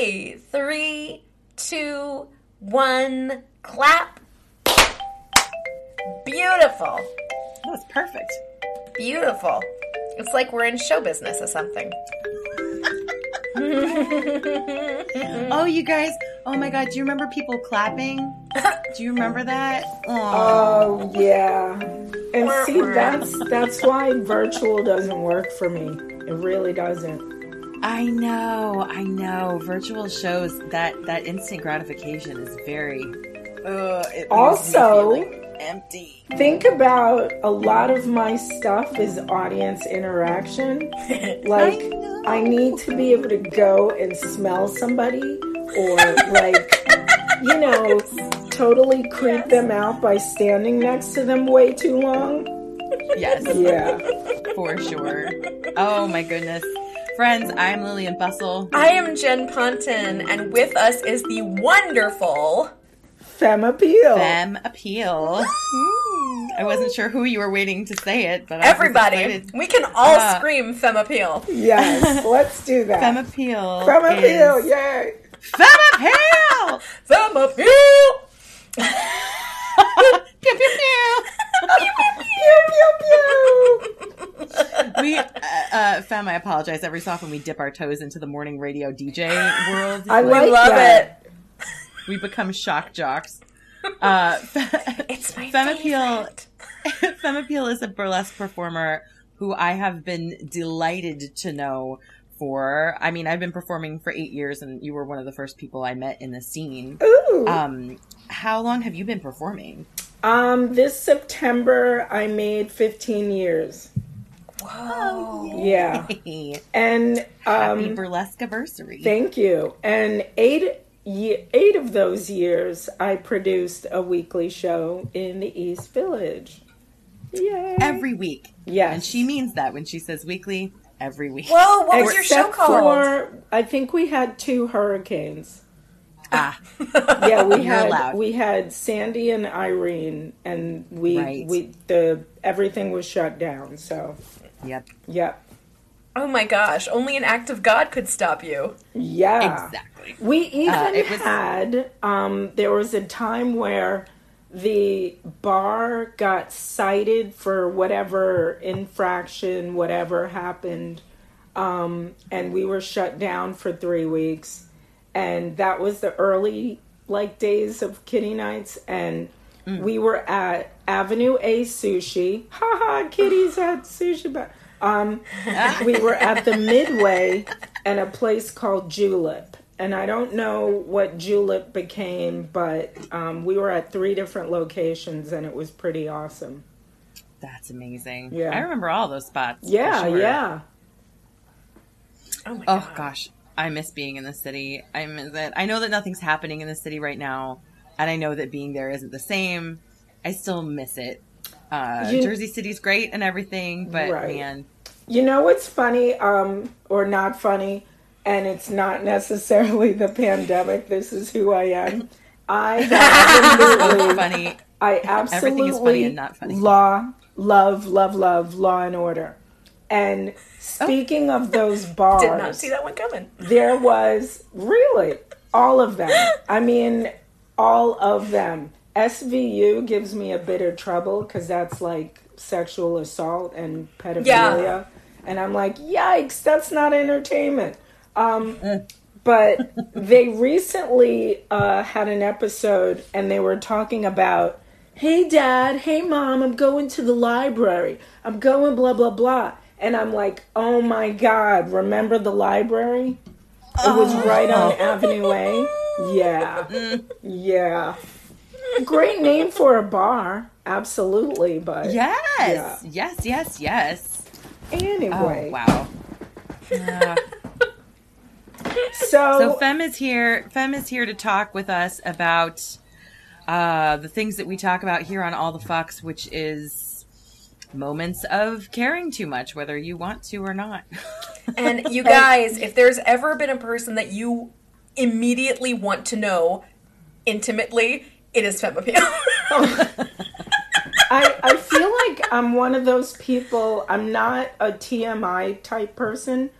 Okay, three, two, one, clap. Beautiful. That was perfect. Beautiful. It's like we're in show business or something. Oh, you guys. Oh my God. Do you remember people clapping? Do you remember that? Oh, Aw. Oh yeah. And see that's that's why virtual doesn't work for me. It really doesn't. I know. I know. Virtual shows that that instant gratification is very. Uh, Also- empty. Think about a lot of my stuff is audience interaction. Like I need to be able to go and smell somebody or like you know totally creep them out by standing next to them way too long. Yes. Yeah. for sure. Oh my goodness. Friends, I'm Lillian Bustle. I am Jen Ponton, and with us is the wonderful. Femme appeal. Femme Appeal. I wasn't sure who you were waiting to say it, but I was Everybody. We can all Ah. scream Femme Appeal. Yes, let's do that. Femme Appeal. Femme appeal, is- yay. Femme Appeal! Femme Appeal! Pew, pew, pew. Pew, pew, pew. We, uh, uh, Femme, I apologize. Every so often we dip our toes into the morning radio DJ world. I We like love that. it. we become shock jocks. Uh, It's my Femme Appeal. Femme Appeal is a burlesque performer who I have been delighted to know for. I mean, I've been performing for eight years, and you were one of the first people I met in the scene. Ooh. Um, how long have you been performing? Um, this September I made 15 years. Whoa. Yeah. Hey, And happy um burlesque anniversary! thank you. And 8 ye- 8 of those years I produced a weekly show in the East Village. Yay. every week, yes. and she means that when she says weekly. Every week. Whoa, what was your show called? for I think we had two hurricanes. Ah, Yeah, we had allowed. we had Sandy and Irene and we Right. we the everything was shut down. So, yep, yep. Oh my gosh, only an act of God could stop you. Yeah. exactly. We even Uh, was- had um, there was a time where the bar got cited for whatever infraction, whatever happened, um, and we were shut down for three weeks. And that was the early like days of kitty nights, and we were at Avenue A Sushi. Ha ha! Kitties at sushi bar. Um, we were at the Midway and a place called Julep. And I don't know what Julep became, but um, we were at three different locations and it was pretty awesome. That's amazing. Yeah. I remember all those spots. Yeah, sure. yeah. Oh my Oh god. gosh, I miss being in the city. I miss it. I know that nothing's happening in the city right now, and I know that being there isn't the same. I still miss it. Uh, You- Jersey City's great and everything, but Right. man, You know what's funny, um, or not funny, and it's not necessarily the pandemic. This is who I am. I absolutely, funny. I Everything is funny and not funny. law, love, love, love, law and order. And speaking of those bars, Did not see that one coming. there was really all of them. I mean, all of them. SVU gives me a bit of trouble because that's like sexual assault and pedophilia. Yeah. And I'm like, yikes, that's not entertainment. Um, but they recently uh, had an episode and they were talking about, hey, dad, hey, mom, I'm going to the library. I'm going, blah, blah, blah. And I'm like, oh my God, remember the library? It was right on Avenue A. Yeah. Yeah. Great name for a bar. Absolutely. But yes, Yeah. yes, yes, yes. anyway. Oh wow. Uh, So, so Femme is here. Femme is here to talk with us about uh, the things that we talk about here on All the Fucks, which is moments of caring too much, whether you want to or not. And you guys, if there's ever been a person that you immediately want to know intimately, it is Femme Appeal. I, I feel like I'm one of those people. I'm not a TMI type person,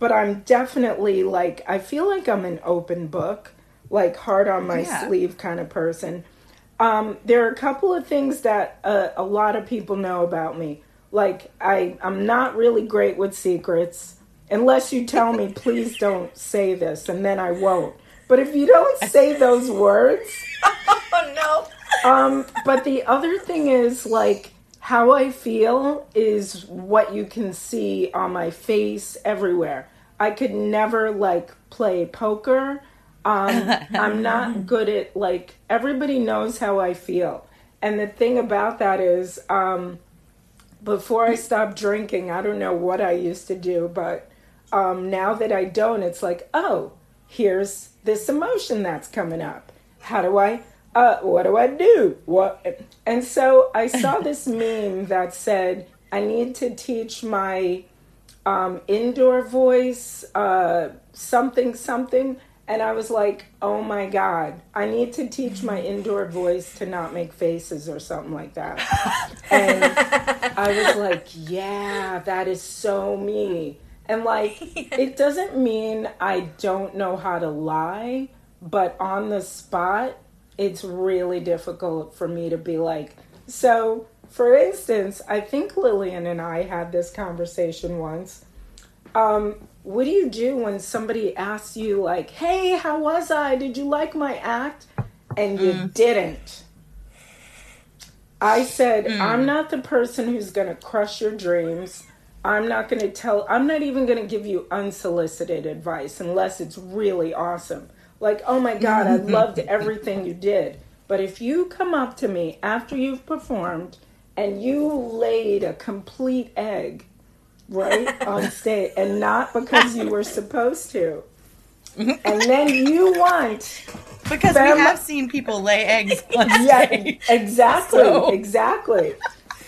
but I'm definitely like I feel like I'm an open book, like heart on my Yeah. sleeve kind of person. Um, there are a couple of things that uh, a lot of people know about me. Like I, I'm not really great with secrets, unless you tell me, please don't say this, and then I won't. But if you don't say those words, Oh no. um, but the other thing is like how I feel is what you can see on my face everywhere. I could never like play poker. Um, I'm not good at like everybody knows how I feel. And the thing about that is, um, before I stopped drinking, I don't know what I used to do, but um, now that I don't, it's like, oh, here's this emotion that's coming up. How do I? Uh, what do I do? What? And so I saw this meme that said, I need to teach my um, indoor voice uh, something something. And I was like, oh my God, I need to teach my indoor voice to not make faces or something like that. and I was like, yeah, that is so me. And like, it doesn't mean I don't know how to lie, but on the spot, it's really difficult for me to be like, so for instance, I think Lillian and I had this conversation once. Um, what do you do when somebody asks you, like, hey, how was I? Did you like my act? And you mm. didn't. I said, mm. I'm not the person who's going to crush your dreams. I'm not going to tell, I'm not even going to give you unsolicited advice unless it's really awesome. Like, oh my God, I loved everything you did. But if you come up to me after you've performed and you laid a complete egg, right, on stage, and not because you were supposed to, and then you want Because Fam- we have seen people lay eggs on yeah stage. exactly So- exactly.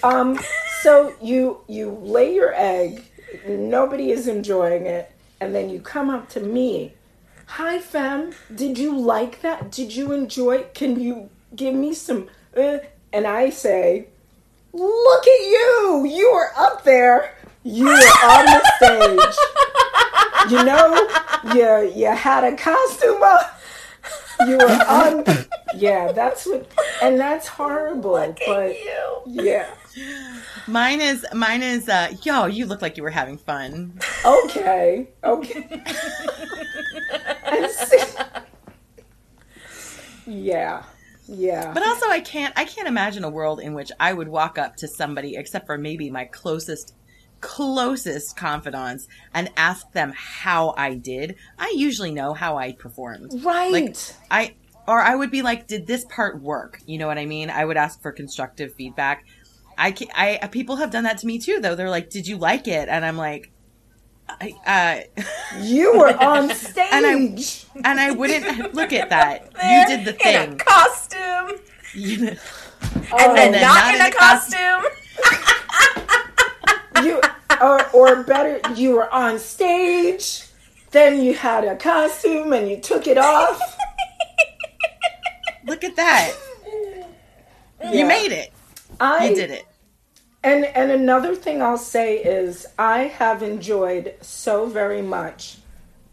Um so you you lay your egg nobody is enjoying it and then you come up to me. Hi fam did you like that? Did you enjoy can you give me some uh, and i say look at you you are up there you were on the stage. You know you you had a costume on. You were on. Yeah that's what and that's horrible but You. yeah. Mine is mine is uh yo, you look like you were having fun. okay okay. And see- yeah yeah. But also I can't I can't imagine a world in which I would walk up to somebody except for maybe my closest closest confidants and ask them how I did. I usually know how I performed. right Like I or I would be like, did this part work? You know what I mean? I would ask for constructive feedback. I, ca- I people have done that to me too though. They're like, "Did you like it?" And I'm like, I, uh, you were on stage And I- and I wouldn't look at that. You did the In a thing. costume. You know, And then, then not, not in, in a a costume. costume. you or, or better you were on stage then you had a costume and you took it off look at that. Yeah. You made it. I You did it. And and another thing I'll say is I have enjoyed so very much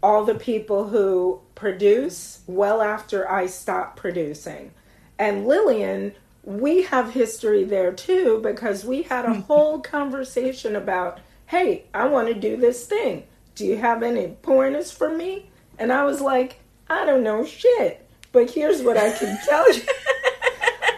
all the people who produce well after I stop producing. And Lillian, we have history there too because we had a whole conversation about, "Hey, I want to do this thing. Do you have any pointers for me?" And I was like, "I don't know shit, but here's what I can tell you."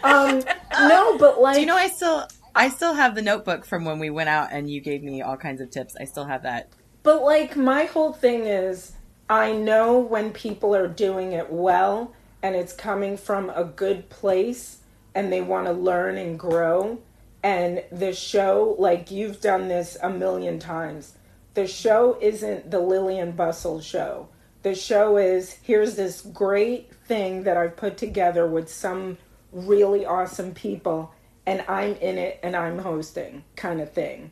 um no, but like Do you know I still I still have the notebook from when we went out and you gave me all kinds of tips. I still have that. But like my whole thing is I know when people are doing it well and it's coming from a good place and they want to learn and grow and the show like you've done this a million times. The show isn't the Lillian Bustle show. The show is here's this great thing that I've put together with some really awesome people and I'm in it and I'm hosting kind of thing.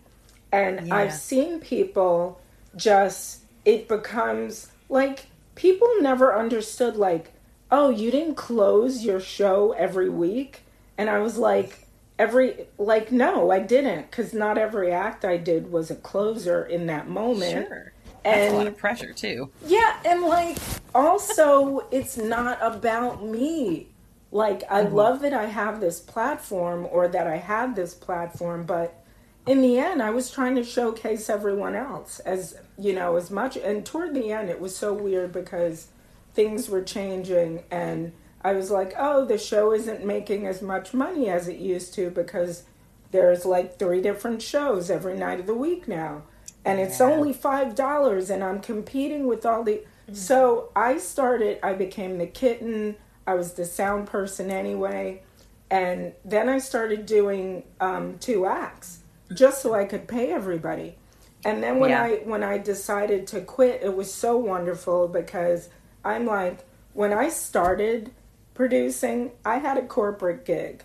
And Yeah. I've seen people just, it becomes like people never understood, like, oh, you didn't close your show every week. And I was like, every, like, no, I didn't, because not every act I did was a closer in that moment. Sure. That's a lot and of pressure too. yeah, and like also it's not about me. Like I mm-hmm. love that I have this platform or that I have this platform, but in the end I was trying to showcase everyone else as, you know, as much and toward the end it was so weird because things were changing and I was like, "Oh, the show isn't making as much money as it used to because there's like three different shows every night of the week now." And it's only $5 and I'm competing with all the so I started, I became the kitten. I was the sound person anyway. And then I started doing um, two acts just so I could pay everybody. And then when Yeah. I when I decided to quit, it was so wonderful because I'm like when I started producing, I had a corporate gig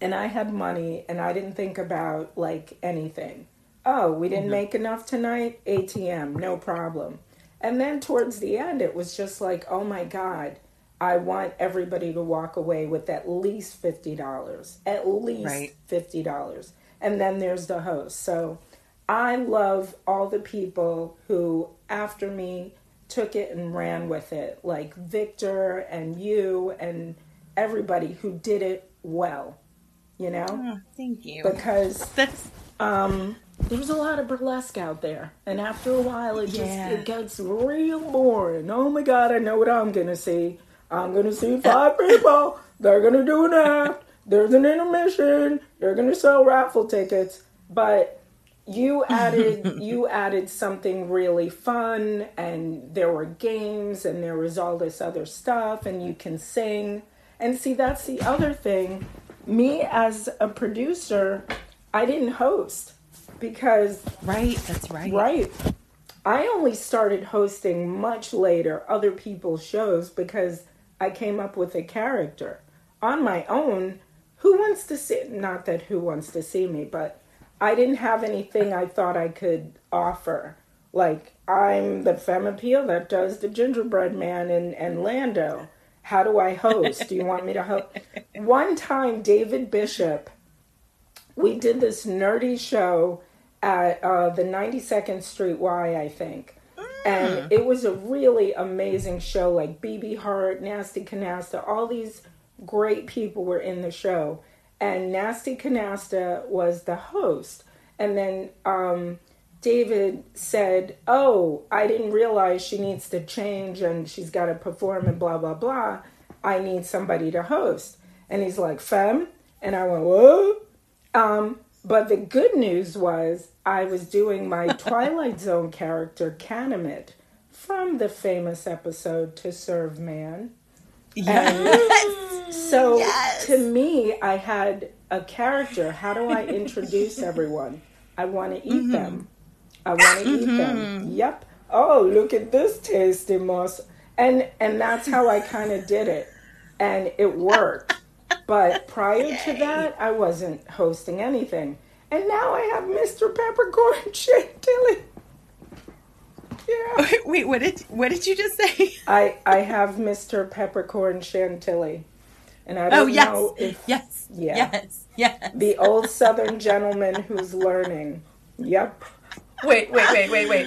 and I had money and I didn't think about like anything. Oh, we didn't mm-hmm. make enough tonight? ATM, no problem. And then towards the end, it was just like, oh my God, I want everybody to walk away with at least $50. At least Right. $50. And then there's the host. So I love all the people who, after me, took it and ran with it, like Victor and you and everybody who did it well, you know? Oh, thank you. Because That's um, there's a lot of burlesque out there, and after a while, it just Yeah. it gets real boring. Oh my god, I know what I'm gonna see. I'm gonna see five people. They're gonna do an act. There's an intermission. They're gonna sell raffle tickets, but you added you added something really fun and there were games and there was all this other stuff and you can sing and see that's the other thing me as a producer i didn't host because right. That's right. right i only started hosting much later other people's shows because i came up with a character on my own who wants to see not that who wants to see me but i didn't have anything i thought i could offer like i'm the femme appeal that does the gingerbread man and, and lando how do i host do you want me to host one time david bishop we did this nerdy show at uh, the 92nd Street Y, I think. And it was a really amazing show. Like BB Hart, Nasty Canasta, all these great people were in the show. And Nasty Canasta was the host. And then um, David said, Oh, I didn't realize she needs to change and she's got to perform and blah, blah, blah. I need somebody to host. And he's like, Femme? And I went, Whoa. Um, but the good news was I was doing my Twilight Zone character, Kanamit, from the famous episode To Serve Man. And so to me, I had a character. How do I introduce everyone? I want to eat mm-hmm. them. I want to eat mm-hmm. them. Yep. Oh, look at this tasty moss. And and that's how I kind of did it. And it worked. But prior to that, I wasn't hosting anything. And now I have Mr. Peppercorn Chantilly. Yeah. Wait, what did what did you just say? I I have Mr. Peppercorn Chantilly. And I don't Oh yes, know if yes, Yeah. yes, yes. the old southern gentleman who's learning. Yep. Wait, wait, wait, wait, wait.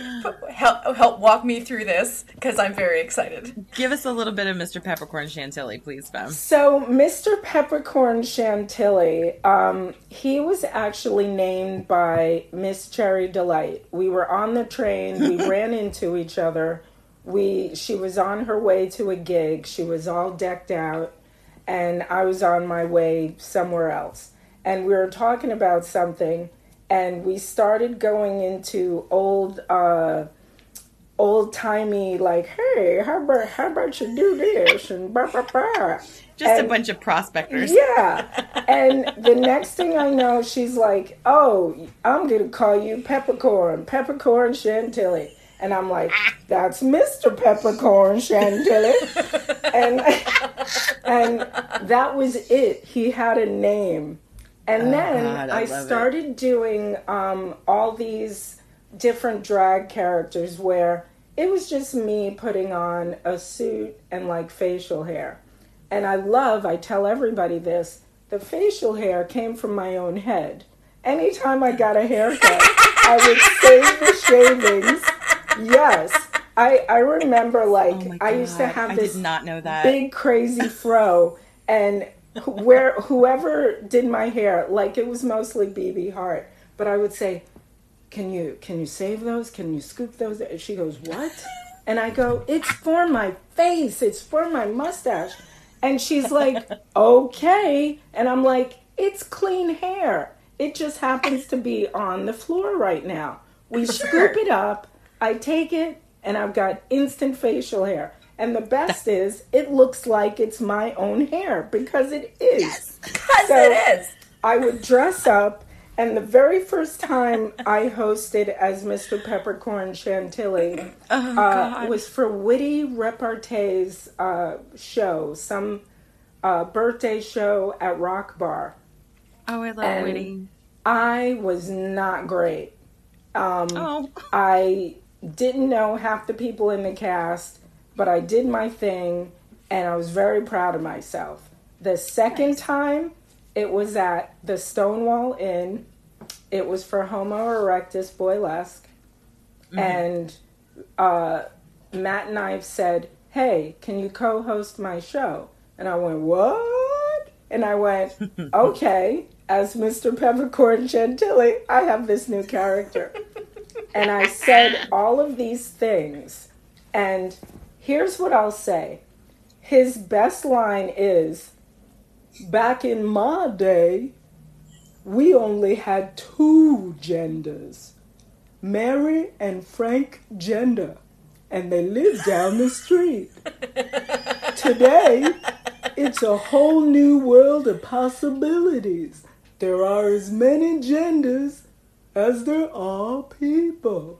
Help, help walk me through this because I'm very excited. Give us a little bit of Mr. Peppercorn Chantilly, please, Femme. So, Mr. Peppercorn Chantilly, um, he was actually named by Miss Cherry Delight. We were on the train, we ran into each other. We she was on her way to a gig. She was all decked out and I was on my way somewhere else. And we were talking about something and we started going into old uh old timey like, hey, how about how about you do this and blah blah blah. Just a bunch of prospectors. yeah. And the next thing I know, she's like, "Oh, I'm gonna call you Peppercorn, Peppercorn Chantilly," and I'm like, "That's Mr. Peppercorn Chantilly," and and that was it. He had a name, and then God, I I, love it. started doing um, all these different drag characters where it was just me putting on a suit and like facial hair. And I love, I tell everybody this, the facial hair came from my own head. Anytime I got a haircut, I would save the shavings yes. I, I remember oh like Oh I used to have this not know that. big crazy fro and wh- where whoever did my hair like it was mostly BB Hart. But I would say can you can you save those? Can you scoop those? And she goes what? And I go it's for my face. It's for my mustache. And she's like okay. And I'm like it's clean hair. It just happens to be on the floor right now. We scoop it up I take it and I've got instant facial hair. And the best is, it looks like it's my own hair because it is. Because So- it is. I would dress up, and the very first time I hosted as Mr. Peppercorn Chantilly Oh, uh, was for Witty Repartee's uh, show, some uh, birthday show at Rock Bar. oh, I love and- Witty. I was not great. Um, Oh, I didn't know half the people in the cast, but I did my thing and I was very proud of myself. The second time, it was at the Stonewall Inn. It was for Homo erectus boylesque. And uh, Matt and I said, Hey, can you co host my show? And I went, What? And I went, Okay, as Mr. Peppercorn Chantilly, I have this new character and I said all of these things. And here's what I'll say his best line is Back in my day, we only had two genders Mary and Frank Gender, and they lived down the street. Today, it's a whole new world of possibilities. There are as many genders as there are all people.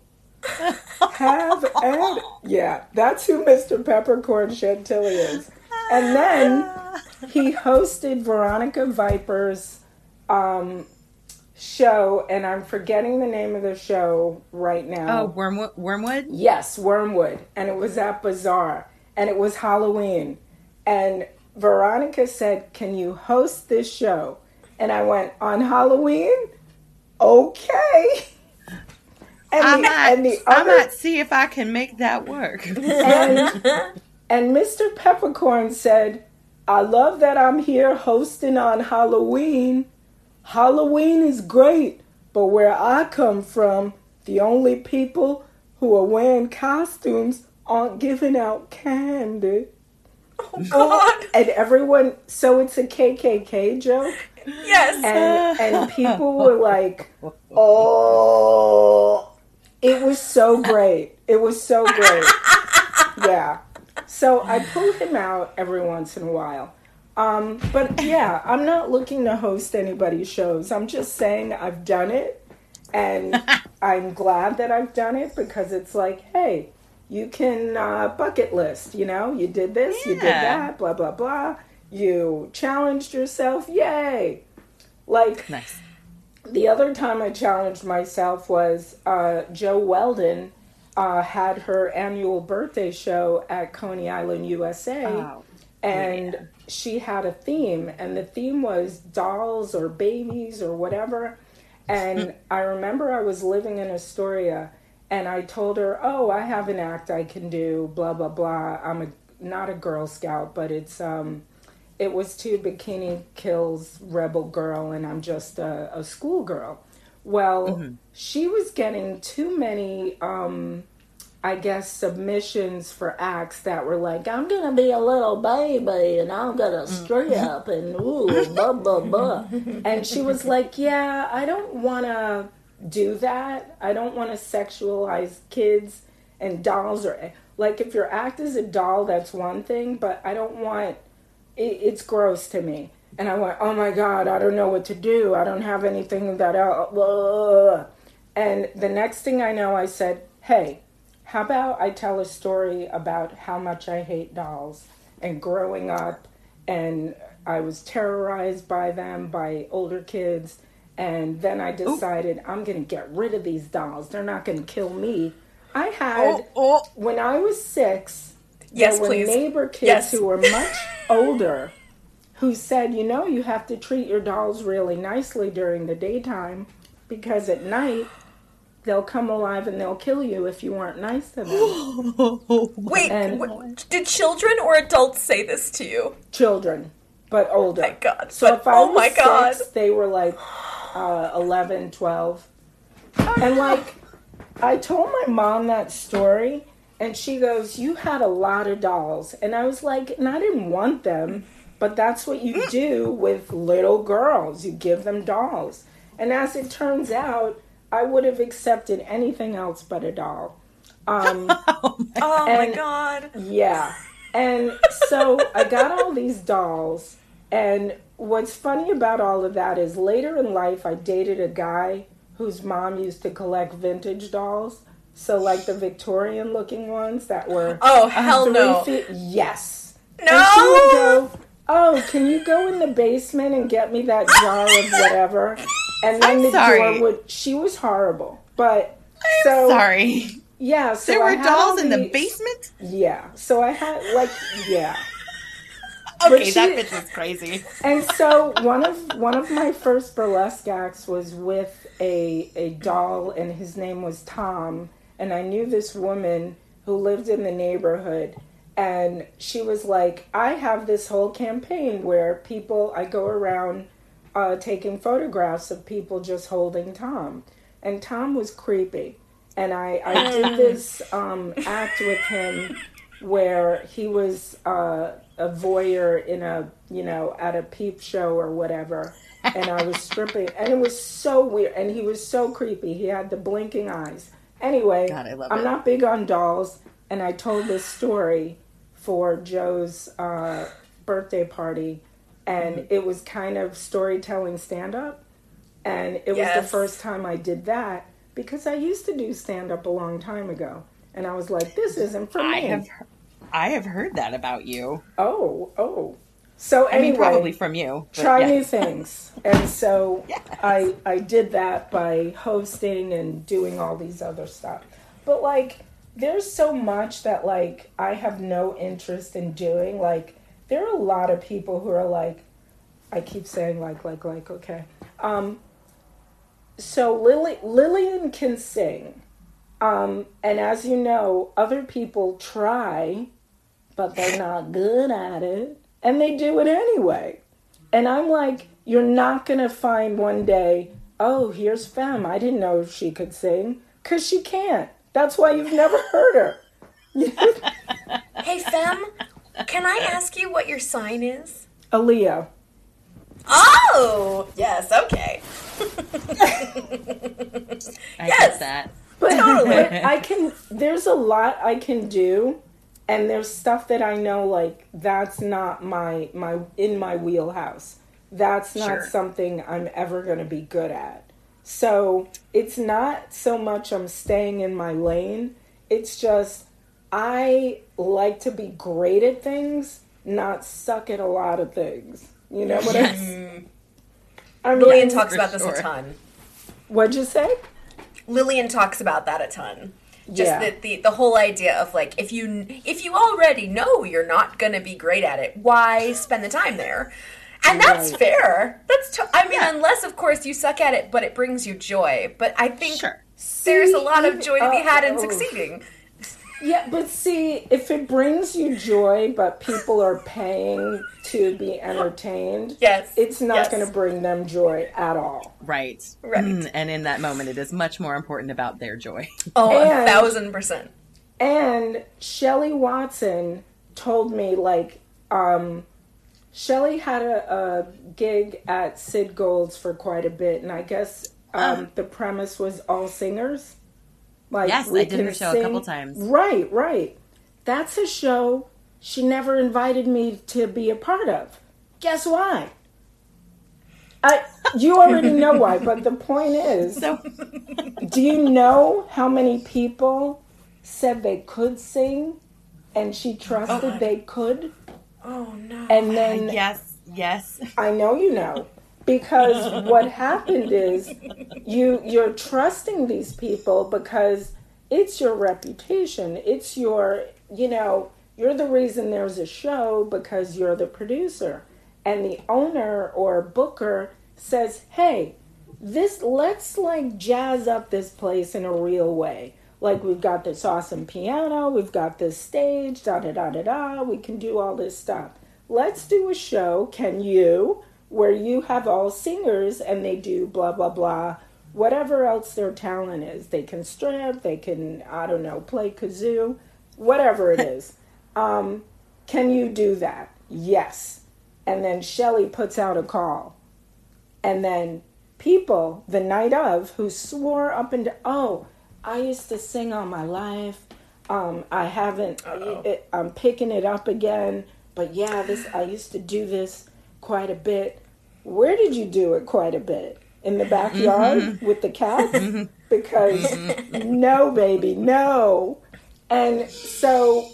Have at. Yeah, that's who Mr. Peppercorn Chantilly is. And then he hosted Veronica Viper's um, show, and I'm forgetting the name of the show right now. oh, Wormwood. Wormwood. Yes, Wormwood. And it was at Bizarre. And it was Halloween. And Veronica said, Can you host this show? And I went, On Halloween? Okay. And I the, might, and the I might see if I can make that work. and, and Mr. Peppercorn said, I love that I'm here hosting on Halloween. Halloween is great, but where I come from, the only people who are wearing costumes aren't giving out candy. Oh, God. And everyone, so it's a KKK joke? Yes. and and people were like, "Oh, it was so great! It was so great!" Yeah. So I pull him out every once in a while. Um, but yeah, I'm not looking to host anybody's shows. I'm just saying I've done it, and I'm glad that I've done it because it's like, hey, you can uh, bucket list. You know, you did this, you did that, blah blah blah. You challenged yourself, yay! Like nice. the other time I challenged myself was uh, Jo Weldon uh, had her annual birthday show at Coney Island, USA, Oh, and yeah. she had a theme, and the theme was dolls or babies or whatever. And I remember I was living in Astoria, and I told her, "Oh, I have an act I can do, blah blah blah. I'm a not a Girl Scout, but it's um." It was to Bikini Kill's Rebel Girl, and I'm just a, a schoolgirl. Well, she was getting too many, um, I guess, submissions for acts that were like, I'm gonna be a little baby and I'm gonna strip and ooh, blah, blah, blah. And she was like, Yeah, I don't wanna do that. I don't wanna sexualize kids and dolls or like if your act is a doll, that's one thing, but I don't want it, it's gross to me. And I went, oh my God, I don't know what to do. I don't have anything that else. And the next thing I know, I said, hey, how about I tell a story about how much I hate dolls and growing up and I was terrorized by them, by older kids. And then I decided I'm going to get rid of these dolls. They're not going to kill me. I had, Oh, oh. when I was six, Yes, there were please. neighbor kids Yes. who were much older who said, you know, you have to treat your dolls really nicely during the daytime because at night they'll come alive and they'll kill you if you aren't nice to them. Wait, And- w- did children or adults say this to you? Children, but older. My God, So but- if I oh was my six, God. they were like uh, 11, 12. And like, I told my mom that story, and she goes, You had a lot of dolls. And I was like, And I didn't want them, but that's what you do with little girls. You give them dolls. And as it turns out, I would have accepted anything else but a doll. Um, Oh my And- god. yeah. And so I got all these dolls. And what's funny about all of that is later in life, I dated a guy whose mom used to collect vintage dolls. So, like the Victorian looking ones that were Oh hell no. feet. Yes. No. And she would go, Oh, can you go in the basement and get me that jar of whatever? And then I'm the sorry. door would. She was horrible. But so Sorry. yeah, so There I were dolls in the basement? Yeah, so I had like yeah. Okay, she- that bitch was crazy. And so one of one of my first burlesque acts was with a a doll, and his name was Tom. And I knew this woman who lived in the neighborhood, and she was like, "I have this whole campaign where people I go around uh, taking photographs of people just holding Tom." And Tom was creepy, and I I did this um, act with him where he was uh, a voyeur in a you know at a peep show or whatever and i was stripping and it was so weird and he was so creepy he had the blinking eyes anyway God, I love i'm it. not big on dolls and i told this story for jo's uh, birthday party and Mm-hmm. it was kind of storytelling stand up and it was the first time i did that because i used to do stand up a long time ago and i was like this isn't for I me have I have heard that about you. Oh, oh. So I anyway, mean, probably from you. try yeah. new things, and so I I did that by hosting and doing all these other stuff. But like, there's so much that like I have no interest in doing. Like, there are a lot of people who are like, I keep saying like like like okay. Um. So Lily Lillian can sing. Um, and as you know, other people try but they're not good at it. And they do it anyway. And I'm like, you're not going to find one day, oh, here's Femme. I didn't know she could sing. Because she can't. That's why you've never heard her. Hey Femme, can I ask you what your sign is? A Leo. Oh yes, okay. I Yes. get that. But, but I can, there's a lot I can do. And there's stuff that I know, like, that's not my, my, in my wheelhouse. That's not Sure. something I'm ever going to be good at. So it's not so much I'm staying in my lane. It's just I like to be great at things, not suck at a lot of things. You know what I mean? Mm-hmm. I mean, Lillian talks about this sure. a ton. What'd you say? Lillian talks about that a ton. Just Yeah. the, the the whole idea of like if you if you already know you're not gonna be great at it, why spend the time there? And that's Right. fair. That's to- I mean, Yeah. unless of course you suck at it, but it brings you joy. But I think Sure. there's a lot of joy to be oh, had in oh, oh. succeeding. Yeah, but see, if it brings you joy, but people are paying to be entertained, Yes, it's not yes. going to bring them joy at all. Right. Right. Mm, And in that moment, it is much more important about their joy. Oh, a thousand percent. And Shelly Watson told me, like, um, Shelly had a, a gig at Sid Gold's for quite a bit, and I guess um, Oh. the premise was all singers. Like, Yes, we I did her show a couple times. Right, right. That's a show she never invited me to be a part of. Guess why? I you already know why, but the point is, So, do you know how many people said they could sing and she trusted oh, they could? Oh no. And then yes, yes. I know you know because what happened is you you're trusting these people because it's your reputation. It's your, you know, you're the reason there's a show because you're the producer. And the owner or booker says, "Hey, this let's like jazz up this place in a real way. Like we've got this awesome piano, we've got this stage, da da da da da. We can do all this stuff. Let's do a show. Can you? Where you have all singers and they do blah blah blah, whatever else their talent is. They can strip, they can I don't know, play kazoo, whatever it is. Um, can you do that? Yes. And then Shelly puts out a call. And then people the night of who swore up and oh, I used to sing all my life. Um, I haven't. It, I'm picking it up again. But yeah, this I used to do this quite a bit. Where did you do it quite a bit? In the backyard mm-hmm. with the cats? because mm-hmm. no, baby, no. And so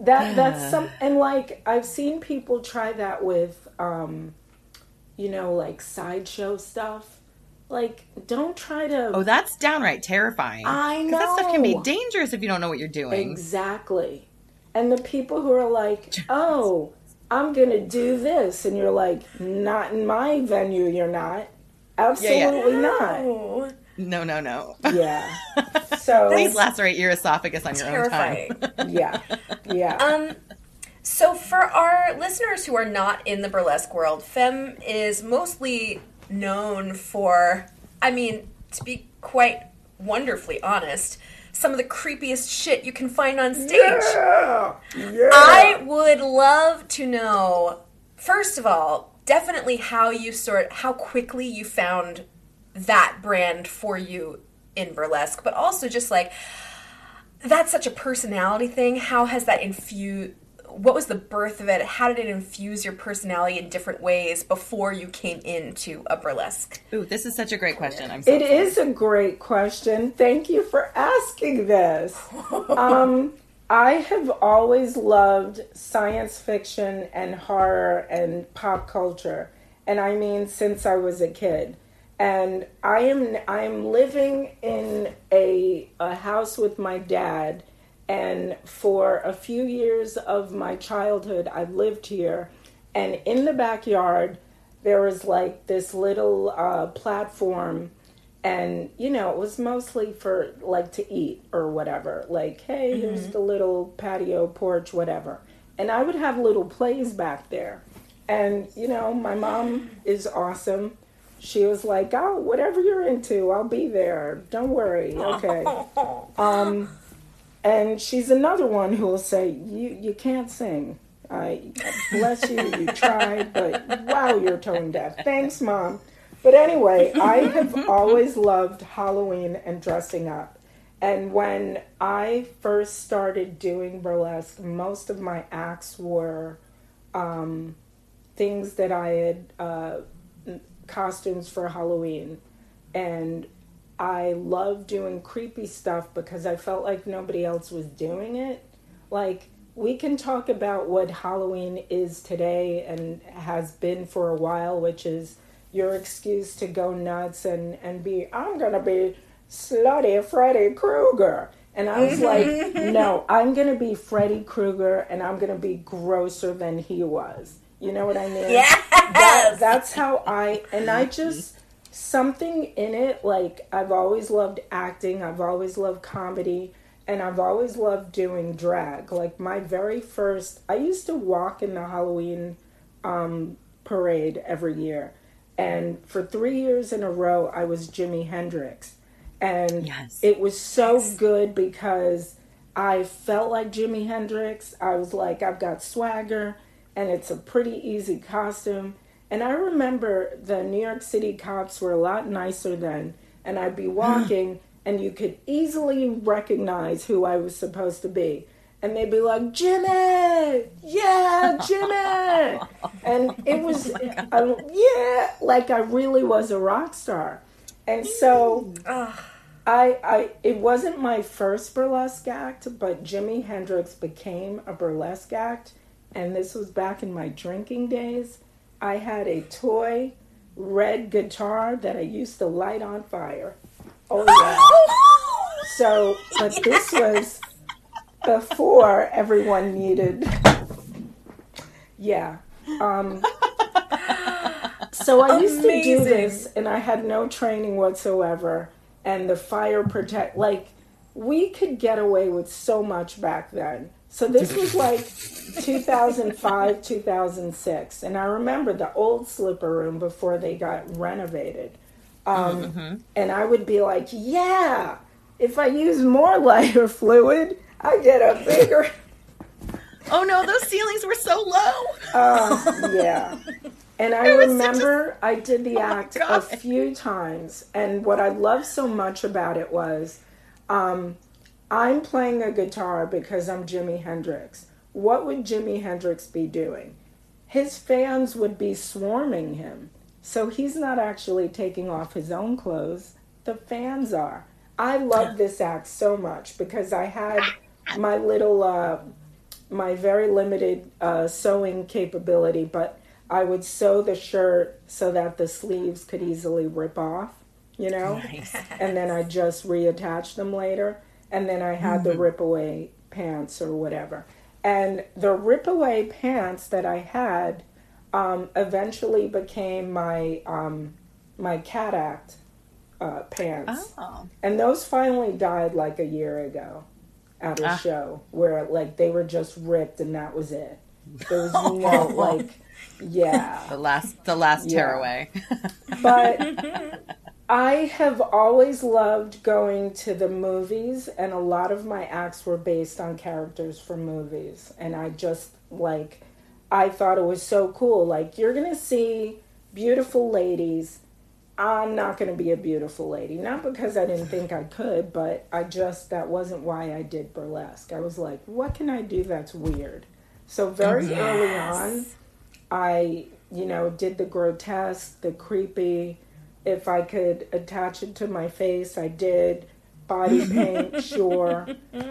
that that's some and like I've seen people try that with um you know like sideshow stuff. Like don't try to Oh, that's downright terrifying. I know. That stuff can be dangerous if you don't know what you're doing. Exactly. And the people who are like, "Oh, I'm going to do this." And you're like, "Not in my venue, you're not." Absolutely yeah, yeah. not. No, no, no. Yeah. So please lacerate your esophagus on your terrifying. own time. yeah. Yeah. Um so for our listeners who are not in the burlesque world, Femme is mostly known for I mean, to be quite wonderfully honest, some of the creepiest shit you can find on stage. Yeah. Yeah. I would love to know first of all, definitely how you sort how quickly you found that brand for you in burlesque, but also just like that's such a personality thing. How has that infused? What was the birth of it? How did it infuse your personality in different ways before you came into a burlesque? Ooh, this is such a great question. I'm. So it is a great question. Thank you for asking this. um, I have always loved science fiction and horror and pop culture, and I mean since I was a kid and I am I am living in a a house with my dad and for a few years of my childhood I lived here. And in the backyard there was like this little uh, platform. And you know it was mostly for like to eat or whatever. Like hey mm-hmm. here's the little patio porch whatever. And I would have little plays back there. And you know my mom is awesome. She was like, "Oh, whatever you're into, I'll be there. Don't worry, okay." um, and she's another one who will say, "You you can't sing. I bless you. You tried, but wow, you're tone deaf. Thanks, mom." But anyway, I have always loved Halloween and dressing up. And when I first started doing burlesque, most of my acts were um, things that I had uh, costumes for Halloween. And I love doing creepy stuff because I felt like nobody else was doing it. Like, we can talk about what Halloween is today and has been for a while, which is your excuse to go nuts and, and be, I'm going to be slutty Freddy Krueger. And I was like, no, I'm going to be Freddy Krueger and I'm going to be grosser than he was. You know what I mean? Yes. That, that's how I and I just something in it like I've always loved acting, I've always loved comedy, and I've always loved doing drag. Like my very first I used to walk in the Halloween um, parade every year. And for 3 years in a row I was Jimi Hendrix. And yes. it was so yes. good because I felt like Jimi Hendrix. I was like I've got swagger and it's a pretty easy costume. And I remember the New York City cops were a lot nicer then, and I'd be mm-hmm. walking, and you could easily recognize who I was supposed to be. And they'd be like, Jimmy! Yeah, Jimmy! and it oh was, oh yeah, like I really was a rock star. And so. Mm. I, I it wasn't my first burlesque act, but Jimi Hendrix became a burlesque act and this was back in my drinking days, I had a toy red guitar that I used to light on fire. Oh yeah. so, but this was before everyone needed. Yeah. Um, So I used to do this, and I had no training whatsoever. And the fire protect, like, we could get away with so much back then. So this was like 2005, 2006. And I remember the old slipper room before they got renovated. Um, And I would be like, yeah, if I use more lighter fluid, I get a bigger. Oh no, those ceilings were so low. Uh, yeah. And I such a- remember I did the Oh act a few times. And what I loved so much about it was um, I'm playing a guitar because I'm Jimi Hendrix. What would Jimi Hendrix be doing? His fans would be swarming him. So he's not actually taking off his own clothes, the fans are. I love this act so much because I had my little, uh, my very limited uh, sewing capability, but I would sew the shirt so that the sleeves could easily rip off, you know? Nice. and then I just reattach them later. And then I had the rip away pants or whatever. And the rip away pants that I had um, eventually became my um, my cat act uh, pants. Oh. And those finally died like a year ago at a Ah. show where like they were just ripped and that was it. There was no like yeah. The last the last Yeah. tearaway. But I have always loved going to the movies, and a lot of my acts were based on characters from movies. And I just like, I thought it was so cool. Like, you're going to see beautiful ladies. I'm not going to be a beautiful lady. Not because I didn't think I could, but I just, that wasn't why I did burlesque. I was like, what can I do that's weird? So, very early on, I, you know, did the grotesque, the creepy. If I could attach it to my face, I did. Body paint, sure.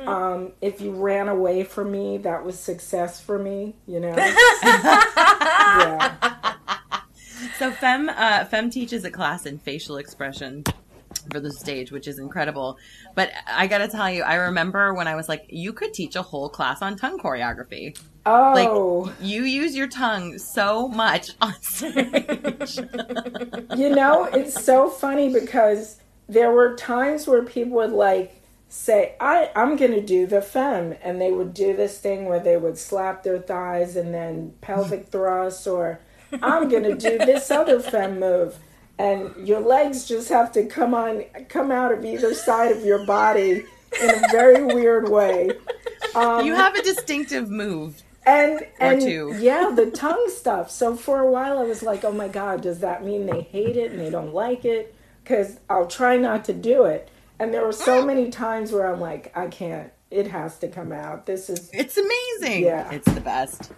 Um, if you ran away from me, that was success for me, you know? yeah. So Femme uh, Femme teaches a class in facial expression for the stage, which is incredible. But I got to tell you, I remember when I was like, you could teach a whole class on tongue choreography. Like Oh, you use your tongue so much on stage. you know, it's so funny because there were times where people would like say, I, I'm going to do the femme. And they would do this thing where they would slap their thighs and then pelvic thrust, or I'm going to do this other femme move. And your legs just have to come on, come out of either side of your body in a very weird way. Um, you have a distinctive move. And and two. yeah the tongue stuff. So for a while i was like oh my god does that mean they hate it and they don't like it? Because i'll try not to do it. And there were so many times where i'm like i can't. It has to come out. This is It's amazing. Yeah. It's the best.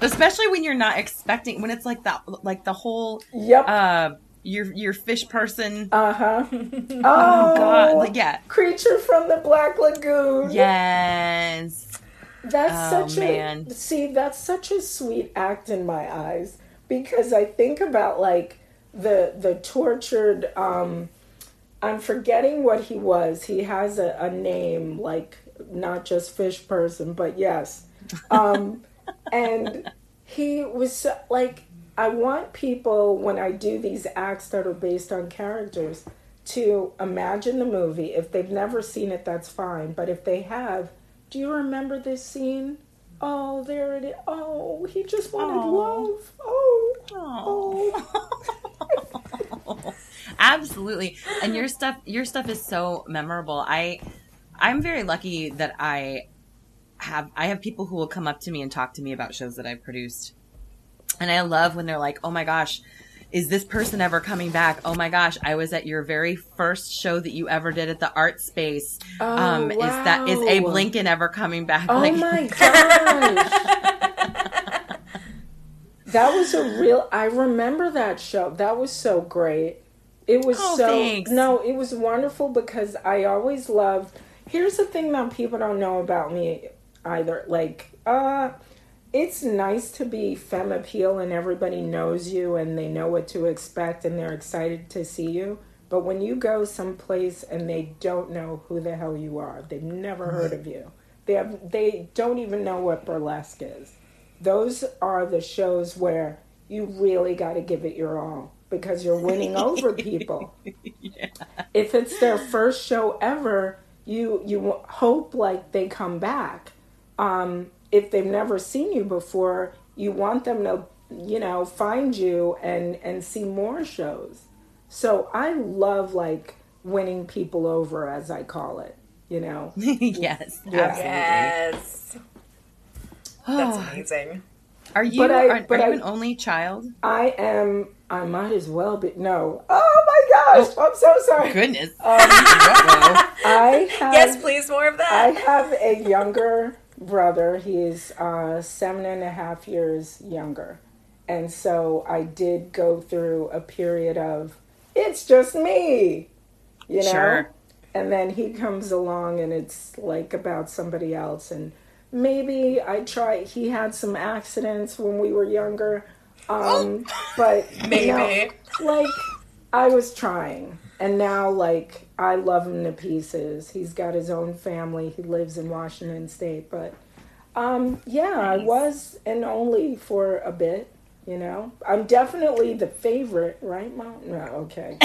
Especially when you're not expecting when it's like that like the whole yep. uh your your fish person. Uh-huh. Oh, oh god. Like yeah. creature from the black lagoon. Yes That's Oh, such man. a see. That's such a sweet act in my eyes because I think about like the the tortured. um I'm forgetting what he was. He has a, a name like not just fish person, but yes. Um, and he was so, like, I want people when I do these acts that are based on characters to imagine the movie. If they've never seen it, that's fine. But if they have, do you remember this scene? Oh, there it is. Oh, he just wanted Aw. love. Oh, oh. absolutely and your stuff your stuff is so memorable i i'm very lucky that i have i have people who will come up to me and talk to me about shows that i've produced and i love when they're like oh my gosh is this person ever coming back oh my gosh i was at your very first show that you ever did at the art space Oh, um is that is abe wow. lincoln ever coming back Oh like my gosh. that was a real I remember that show. That was so great. It was Oh, so thanks. No, it was wonderful because I always loved Here's the thing that people don't know about me either. Like uh it's nice to be femme appeal and everybody knows you and they know what to expect and they're excited to see you. But when you go someplace and they don't know who the hell you are, they've never heard of you. They have they don't even know what burlesque is. Those are the shows where you really got to give it your all because you're winning over people. Yeah. If it's their first show ever, you you hope like they come back. Um, if they've never seen you before, you want them to you know find you and and see more shows. So I love like winning people over, as I call it. You know. yes, Yeah. absolutely. Yes. That's Oh, amazing. are you But I- are, but are you I- an only child? I am. I might as well be. No. Oh my gosh! I'm so sorry. Goodness. Um, I have. Yes, please, more of that. I have a younger brother. He's uh, seven and a half years younger, and so I did go through a period of it's just me, you know. Sure. And then he comes along, and it's like about somebody else, and maybe I try. He had some accidents when we were younger, um, but you Maybe. know, like I was trying, and now like I love him to pieces. He's got his own family. He lives in Washington State, but um, yeah, I was and only for a bit. You know, I'm definitely the favorite, right, Mom? No, okay.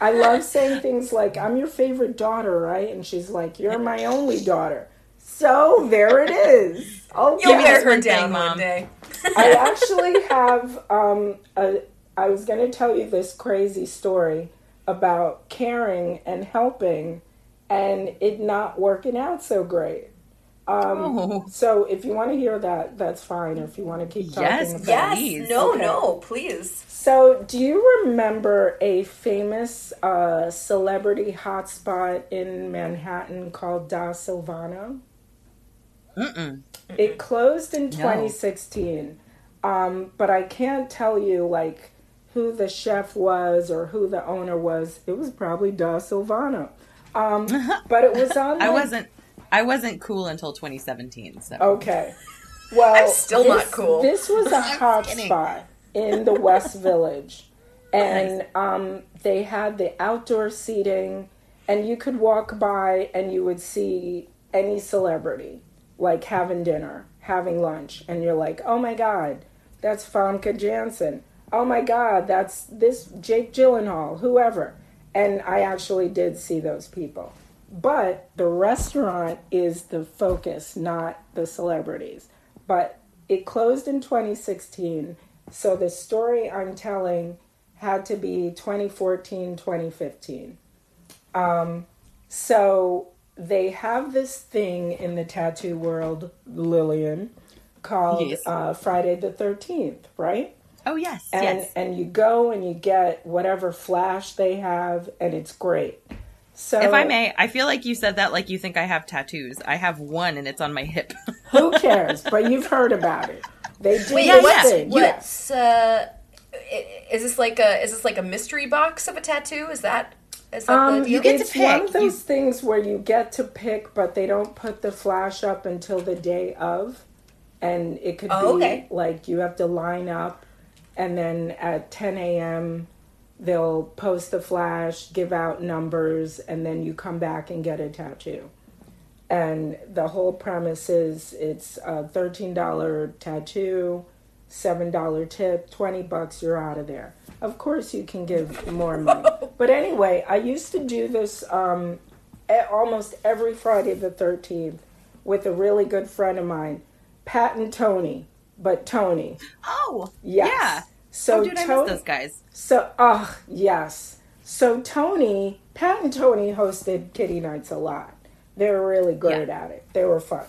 I love saying things like, "I'm your favorite daughter," right? And she's like, "You're my only daughter." So there it is. Okay. You'll her down one Mom. day. I actually have um a I was going to tell you this crazy story about caring and helping and it not working out so great. Um Oh. so if you want to hear that that's fine if you want to keep talking Yes, about Yes. Please. No, Okay. no, please. So, do you remember a famous uh, celebrity hotspot in Manhattan called Da Silvano? Mm-mm. It closed in 2016, um, but I can't tell you like who the chef was or who the owner was. It was probably Da Silvano, um, but it was on. I wasn't, I wasn't cool until 2017. So Okay. Well, I'm still not cool. This was a I'm hot kidding. spot in the West Village, and um, they had the outdoor seating, and you could walk by and you would see any celebrity like having dinner, having lunch, and you're like, oh my god, that's Famke Janssen. Oh my god, that's this Jake Gyllenhaal, whoever. And I actually did see those people. But the restaurant is the focus, not the celebrities. But it closed in 2016, so the story I'm telling had to be 2014, 2015. Um, so they have this thing in the tattoo world, Lillian, called Yes. uh, Friday the 13th, right? Oh yes, and yes. and you go and you get whatever flash they have and it's great so If I may, I feel like you said that like you think I have tattoos. I have one and it's on my hip. who cares but you've heard about it they do Wait, this what's thing yes what's uh, is this like a is this like a mystery box of a tattoo? Is that is that um, the you get to pick? it's one of those You- things where you get to pick but they don't put the flash up until the day of and it could Oh, be okay. like you have to line up and then at 10 a.m they'll post the flash give out numbers and then you come back and get a tattoo. And the whole premise is it's a $13 tattoo $7 tip 20 bucks you're out of there. Of course you can give more money. But anyway i used to do this um, almost every friday the 13th with a really good friend of mine pat and tony but tony. Oh, yes. yeah. So oh, dude, I Tony- miss those guys. so, oh, yes. So, Tony, Pat and Tony hosted Kitty Nights a lot. They were really great at it. They were fun.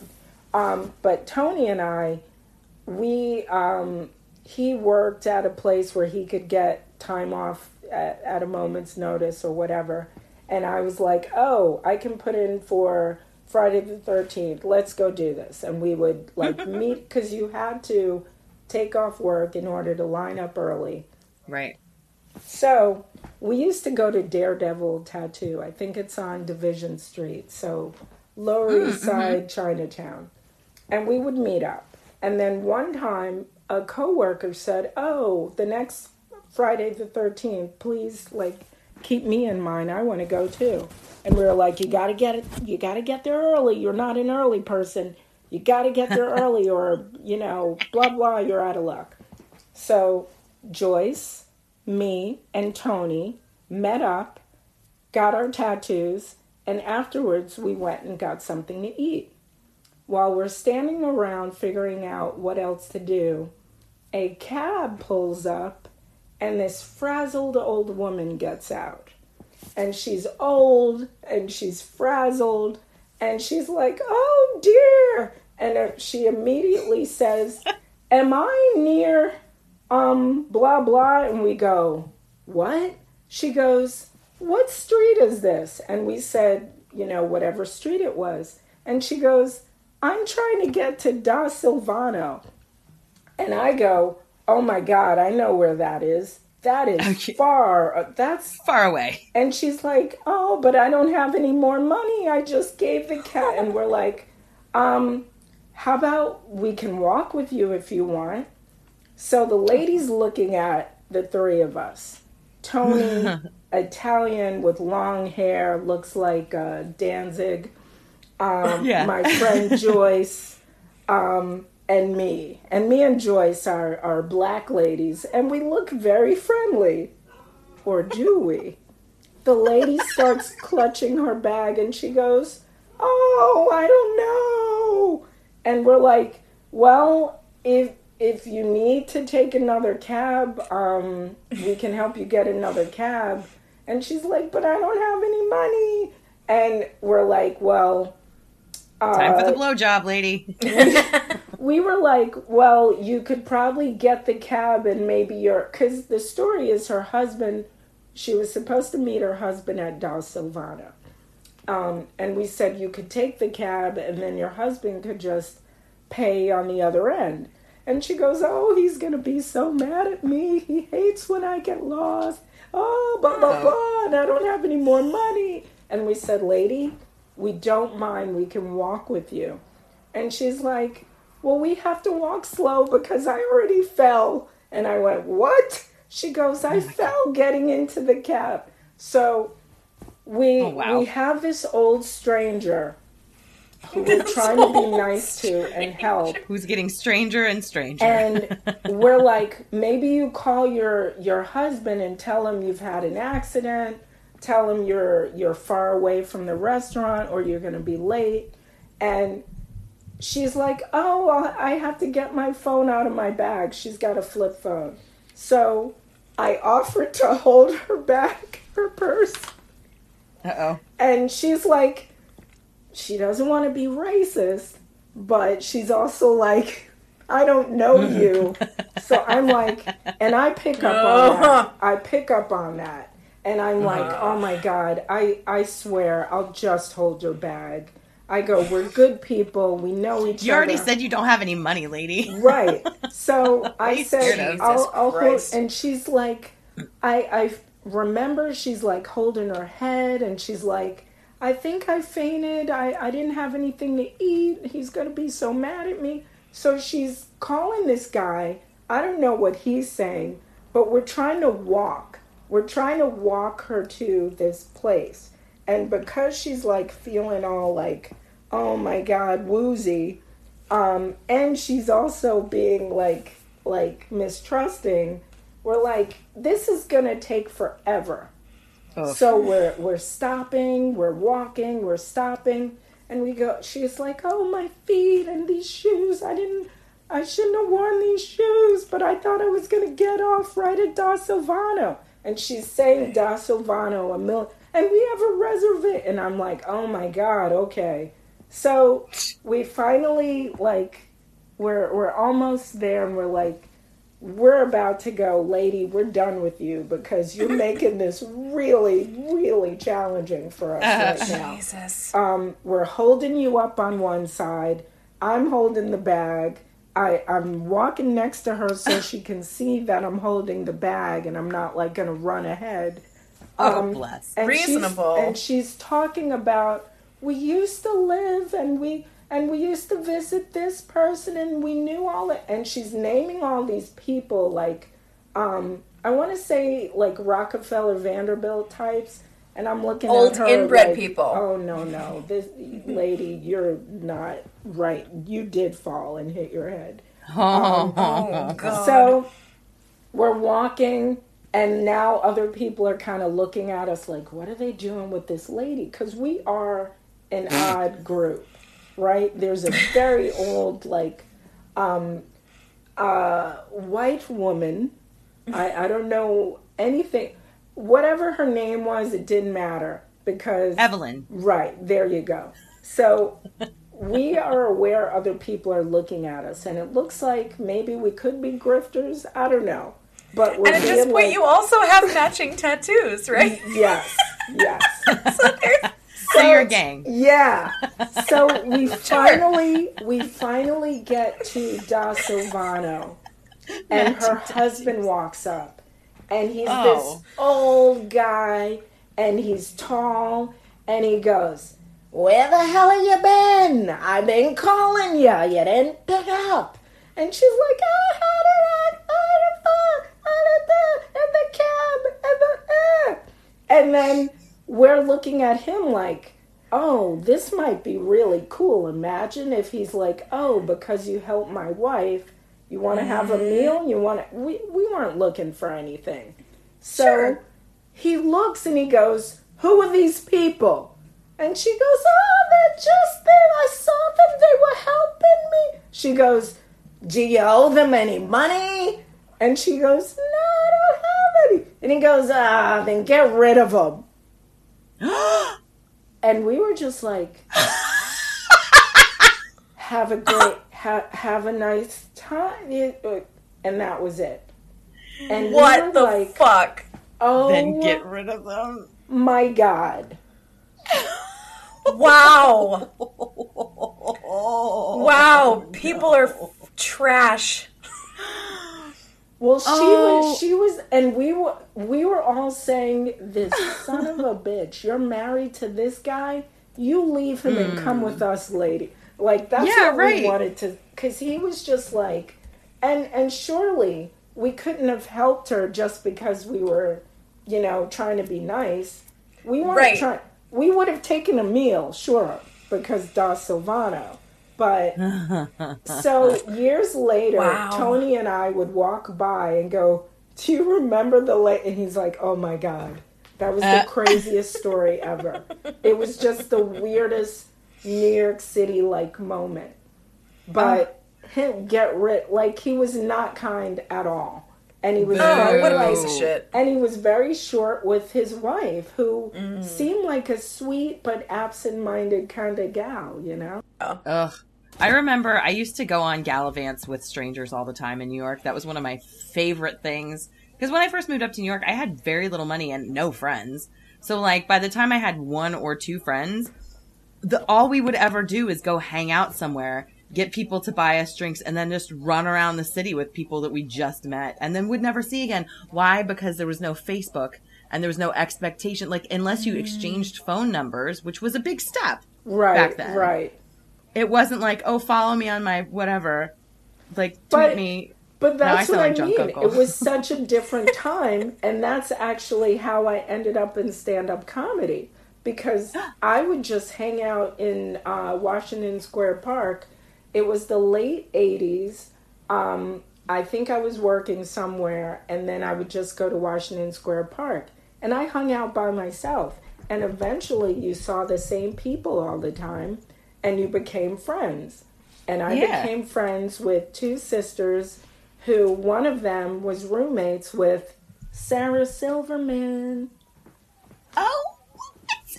Um, but Tony and I, we, um, he worked at a place where he could get time off at, at a moment's notice or whatever. And I was like, oh, I can put in for Friday the 13th. Let's go do this. And we would like meet because you had to take off work in order to line up early. Right. So we used to go to Daredevil Tattoo. I think it's on Division Street. So Lower mm, East mm-hmm. Side, Chinatown. And we would meet up. And then one time a coworker said, Oh, the next Friday the 13th, please like keep me in mind. I want to go too. And we were like, You gotta get it you gotta get there early. You're not an early person. You gotta get there early or, you know, blah blah, you're out of luck. So Joyce, me, and Tony met up, got our tattoos, and afterwards we went and got something to eat. While we're standing around figuring out what else to do, a cab pulls up and this frazzled old woman gets out. And she's old and she's frazzled and she's like, oh dear. And she immediately says, Am I near um blah blah? And we go, What? She goes, What street is this? And we said, You know, whatever street it was. And she goes, I'm trying to get to Da Silvano. And I go, Oh my God, I know where that is. That is Okay. far. uh, That's Far away. and she's like, "Oh, but I don't have any more money. I just gave the cat." And we're like, "Um, how about we can walk with you if you want?" So the lady's looking at the three of us. Tony, Italian with long hair, looks like uh, Danzig. Um, Yeah. My friend Joyce, um, and me. And me and Joyce are, are black ladies, and we look very friendly. Or do we? The lady starts clutching her bag and she goes, Oh, I don't know. And we're like, Well, if if you need to take another cab, um, we can help you get another cab. And she's like, But I don't have any money. And we're like, Well, Time for uh, the blowjob, lady. we were like, well, you could probably get the cab and maybe your. Because the story is her husband, she was supposed to meet her husband at Da Silvano. Um, and we said you could take the cab and then your husband could just pay on the other end. And she goes, oh, he's going to be so mad at me. He hates when I get lost. Oh, blah, blah, blah. And I don't have any more money. And we said, lady, we don't mind. We can walk with you. And she's like, Well, we have to walk slow because I already fell. And I went, What? She goes, I fell getting into the cab. So we Oh, wow. we have this old stranger who we're trying to be nice to and help. Who's getting stranger and stranger? And we're like, maybe you call your your husband and tell him you've had an accident. Tell him you're you're far away from the restaurant or you're going to be late. And she's like, "Oh, well, I have to get my phone out of my bag. She's got a flip phone." So I offered to hold her bag, her purse, Uh oh. and she's like, she doesn't want to be racist, but she's also like, I don't know you. so I'm like, and I pick up on that. I pick up on that. And I'm like, oh my God, I, I swear I'll just hold your bag. I go, we're good people. We know each other. You other. already said you don't have any money, lady. Right. So I said. I'll, I'll hold, and she's like, I, I remember she's like holding her head, and she's like, I think I fainted. I, I didn't have anything to eat. He's gonna be so mad at me. So she's calling this guy. I don't know what he's saying, but we're trying to walk. We're trying to walk her to this place. And because she's like feeling all like, oh my God, woozy, um, and she's also being like like mistrusting, we're like, this is gonna take forever. Oof. So we're we're stopping, we're walking, we're stopping, and we go. She's like, "Oh, my feet and these shoes. I didn't. I shouldn't have worn these shoes, but I thought I was gonna get off right at Da Silvano." And she's saying Da Silvano a mil, and we have a reservation. And I'm like, "Oh my god, okay." So we finally like, we're we're almost there, and we're like, we're about to go, lady, we're done with you because you're making this really, really challenging for us right now. Jesus. Um, we're holding you up on one side. I'm holding the bag. I, I'm walking next to her so she can see that I'm holding the bag and I'm not like gonna run ahead. Oh, bless. and she's- Reasonable. and she's talking about we used to live and we and we used to visit this person and we knew all it and she's naming all these people like um I want to say like Rockefeller Vanderbilt types and I'm looking Old at her inbred like, people. Oh no no this lady you're not right you did fall and hit your head Oh, Oh, God. so we're walking and now other people are kind of looking at us like what are they doing with this lady because we are an odd group right there's a very old like um uh white woman i i don't know anything whatever her name was it didn't matter because Evelyn. Right, there you go. So we are aware other people are looking at us, and it looks like maybe we could be grifters. I don't know. But we're And at this point, like- you also have matching tattoos, right? Yes, yes. so there's So you're gang. Yeah. So we finally we finally get to Da Silvano and her husband walks up and he's Oh. this old guy and he's tall and he goes, Where the hell have you been? I've been calling you. You didn't pick up. And she's like, I had it on, on the phone, on the, in the cab, and the, uh. And then we're looking at him like, oh, this might be really cool. Imagine if he's like, oh, because you helped my wife, you want to have a meal? You want to. We, we weren't looking for anything. So Sure. he looks and he goes, who are these people? And she goes, oh, they're just there. I saw them. They were helping me. She goes, do you owe them any money? And she goes, no, I don't have any. And he goes, ah, then get rid of them. And we were just like, have a great, ha- have a nice time. And that was it. And what were the like, fuck? oh then get rid of them. my God. Wow. Wow. People are f- trash. Well, she Oh. was, she was, and we were, we were all saying, "This son of a bitch! You're married to this guy. You leave him and come hmm. with us, lady." Like that's Yeah, what right. we wanted to, because he was just like, and and surely we couldn't have helped her just because we were, you know, trying to be nice. We weren't Right. trying. We would have taken a meal, sure, because Da Silvano. But so years later, Wow. Tony and I would walk by and go, "Do you remember the late?" And he's like, "Oh my god, that was the Uh. craziest story ever. It was just the weirdest New York City like moment." But him get rid like he was not kind at all, and he was Boo. Oh, very what a like, piece of shit. and he was very short with his wife, who Mm. seemed like a sweet but absent-minded kind of gal, you know. Ugh. I remember I used to go on gallivants with strangers all the time in New York. That was one of my favorite things. Because when I first moved up to New York, I had very little money and no friends. So like by the time I had one or two friends, the all we would ever do is go hang out somewhere, get people to buy us drinks, and then just run around the city with people that we just met and then would never see again. Why? Because there was no Facebook and there was no expectation. Like unless you mm. exchanged phone numbers, which was a big step Right, back then. right. It wasn't like, oh, follow me on my whatever. Like, tweet But- me. But I that's what I like Junk mean. It was such a different time, and that's actually how I ended up in stand-up comedy because I would just hang out in uh, Washington Square Park. It was the late '80s. Um, I think I was working somewhere, and then I would just go to Washington Square Park, and I hung out by myself. And eventually, you saw the same people all the time, and you became friends. And I Yeah. became friends with two sisters who one of them was roommates with Sarah Silverman. Oh.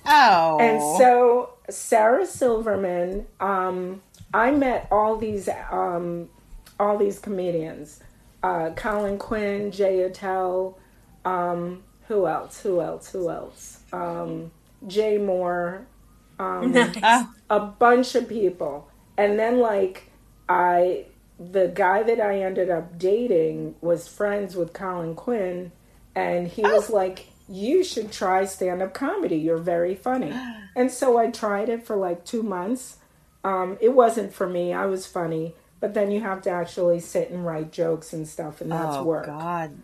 Oh. And so Sarah Silverman, um, I met all these um, all these comedians. Uh, Colin Quinn, Jay Attell, um, who else? Who else? Who else? Um, Jay Mohr, um, Nice. Oh. a bunch of people. And then like I the guy that I ended up dating was friends with Colin Quinn and he was like you should try stand up comedy. You're very funny. And so I tried it for like 2 months. Um it wasn't for me. I was funny, but then you have to actually sit and write jokes and stuff and that's oh, work. God.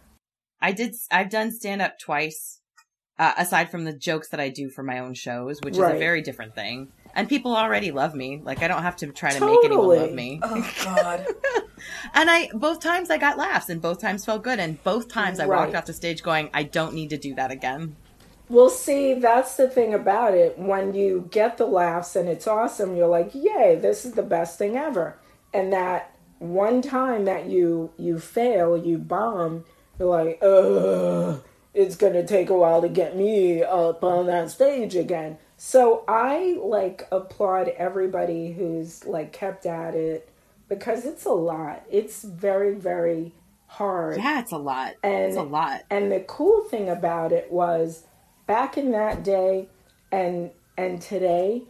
I did, I've done stand up twice, uh, aside from the jokes that I do for my own shows, which is a very different thing. And people already love me. Like, I don't have to try to make anyone love me. Oh God. And I both times I got laughs and both times felt good and both times I walked off the stage going, I don't need to do that again. Well, see, that's the thing about it. When you get the laughs and it's awesome, you're like, "Yay, this is the best thing ever." And that one time that you you fail, you bomb, you're like, "Ugh, it's gonna take a while to get me up on that stage again." So I like applaud everybody who's like kept at it because it's a lot. It's very very hard. Yeah, it's a lot. And it's a lot. And the cool thing about it was back in that day and and today,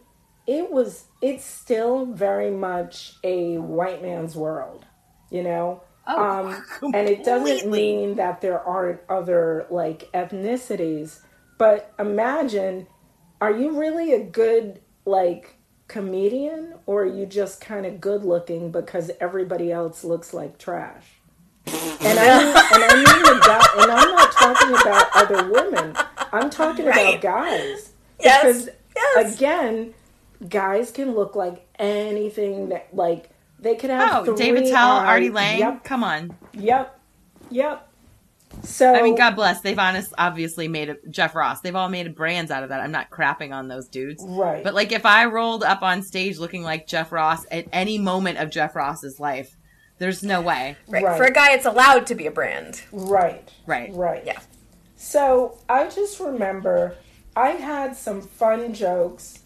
it was it's still very much a white man's world, you know? Oh, um, and it doesn't mean that there aren't other like ethnicities, but imagine are you really a good like comedian or are you just kind of good looking because everybody else looks like trash? And I mean, and I mean guy, and I'm not talking about other women. I'm talking Right. about guys. Yes, Because yes. again, guys can look like anything that like they could have. Oh, David three Tell, eyes. Artie Lange. Yep, Come on. yep, yep. So I mean, God bless. They've honest, obviously made a, Jeff Ross. They've all made brands out of that. I'm not crapping on those dudes. right, But like, if I rolled up on stage looking like Jeff Ross at any moment of Jeff Ross's life, there's no way. Right. Right. For a guy, it's allowed to be a brand. right, Right. right. Yeah. So I just remember I had some fun jokes.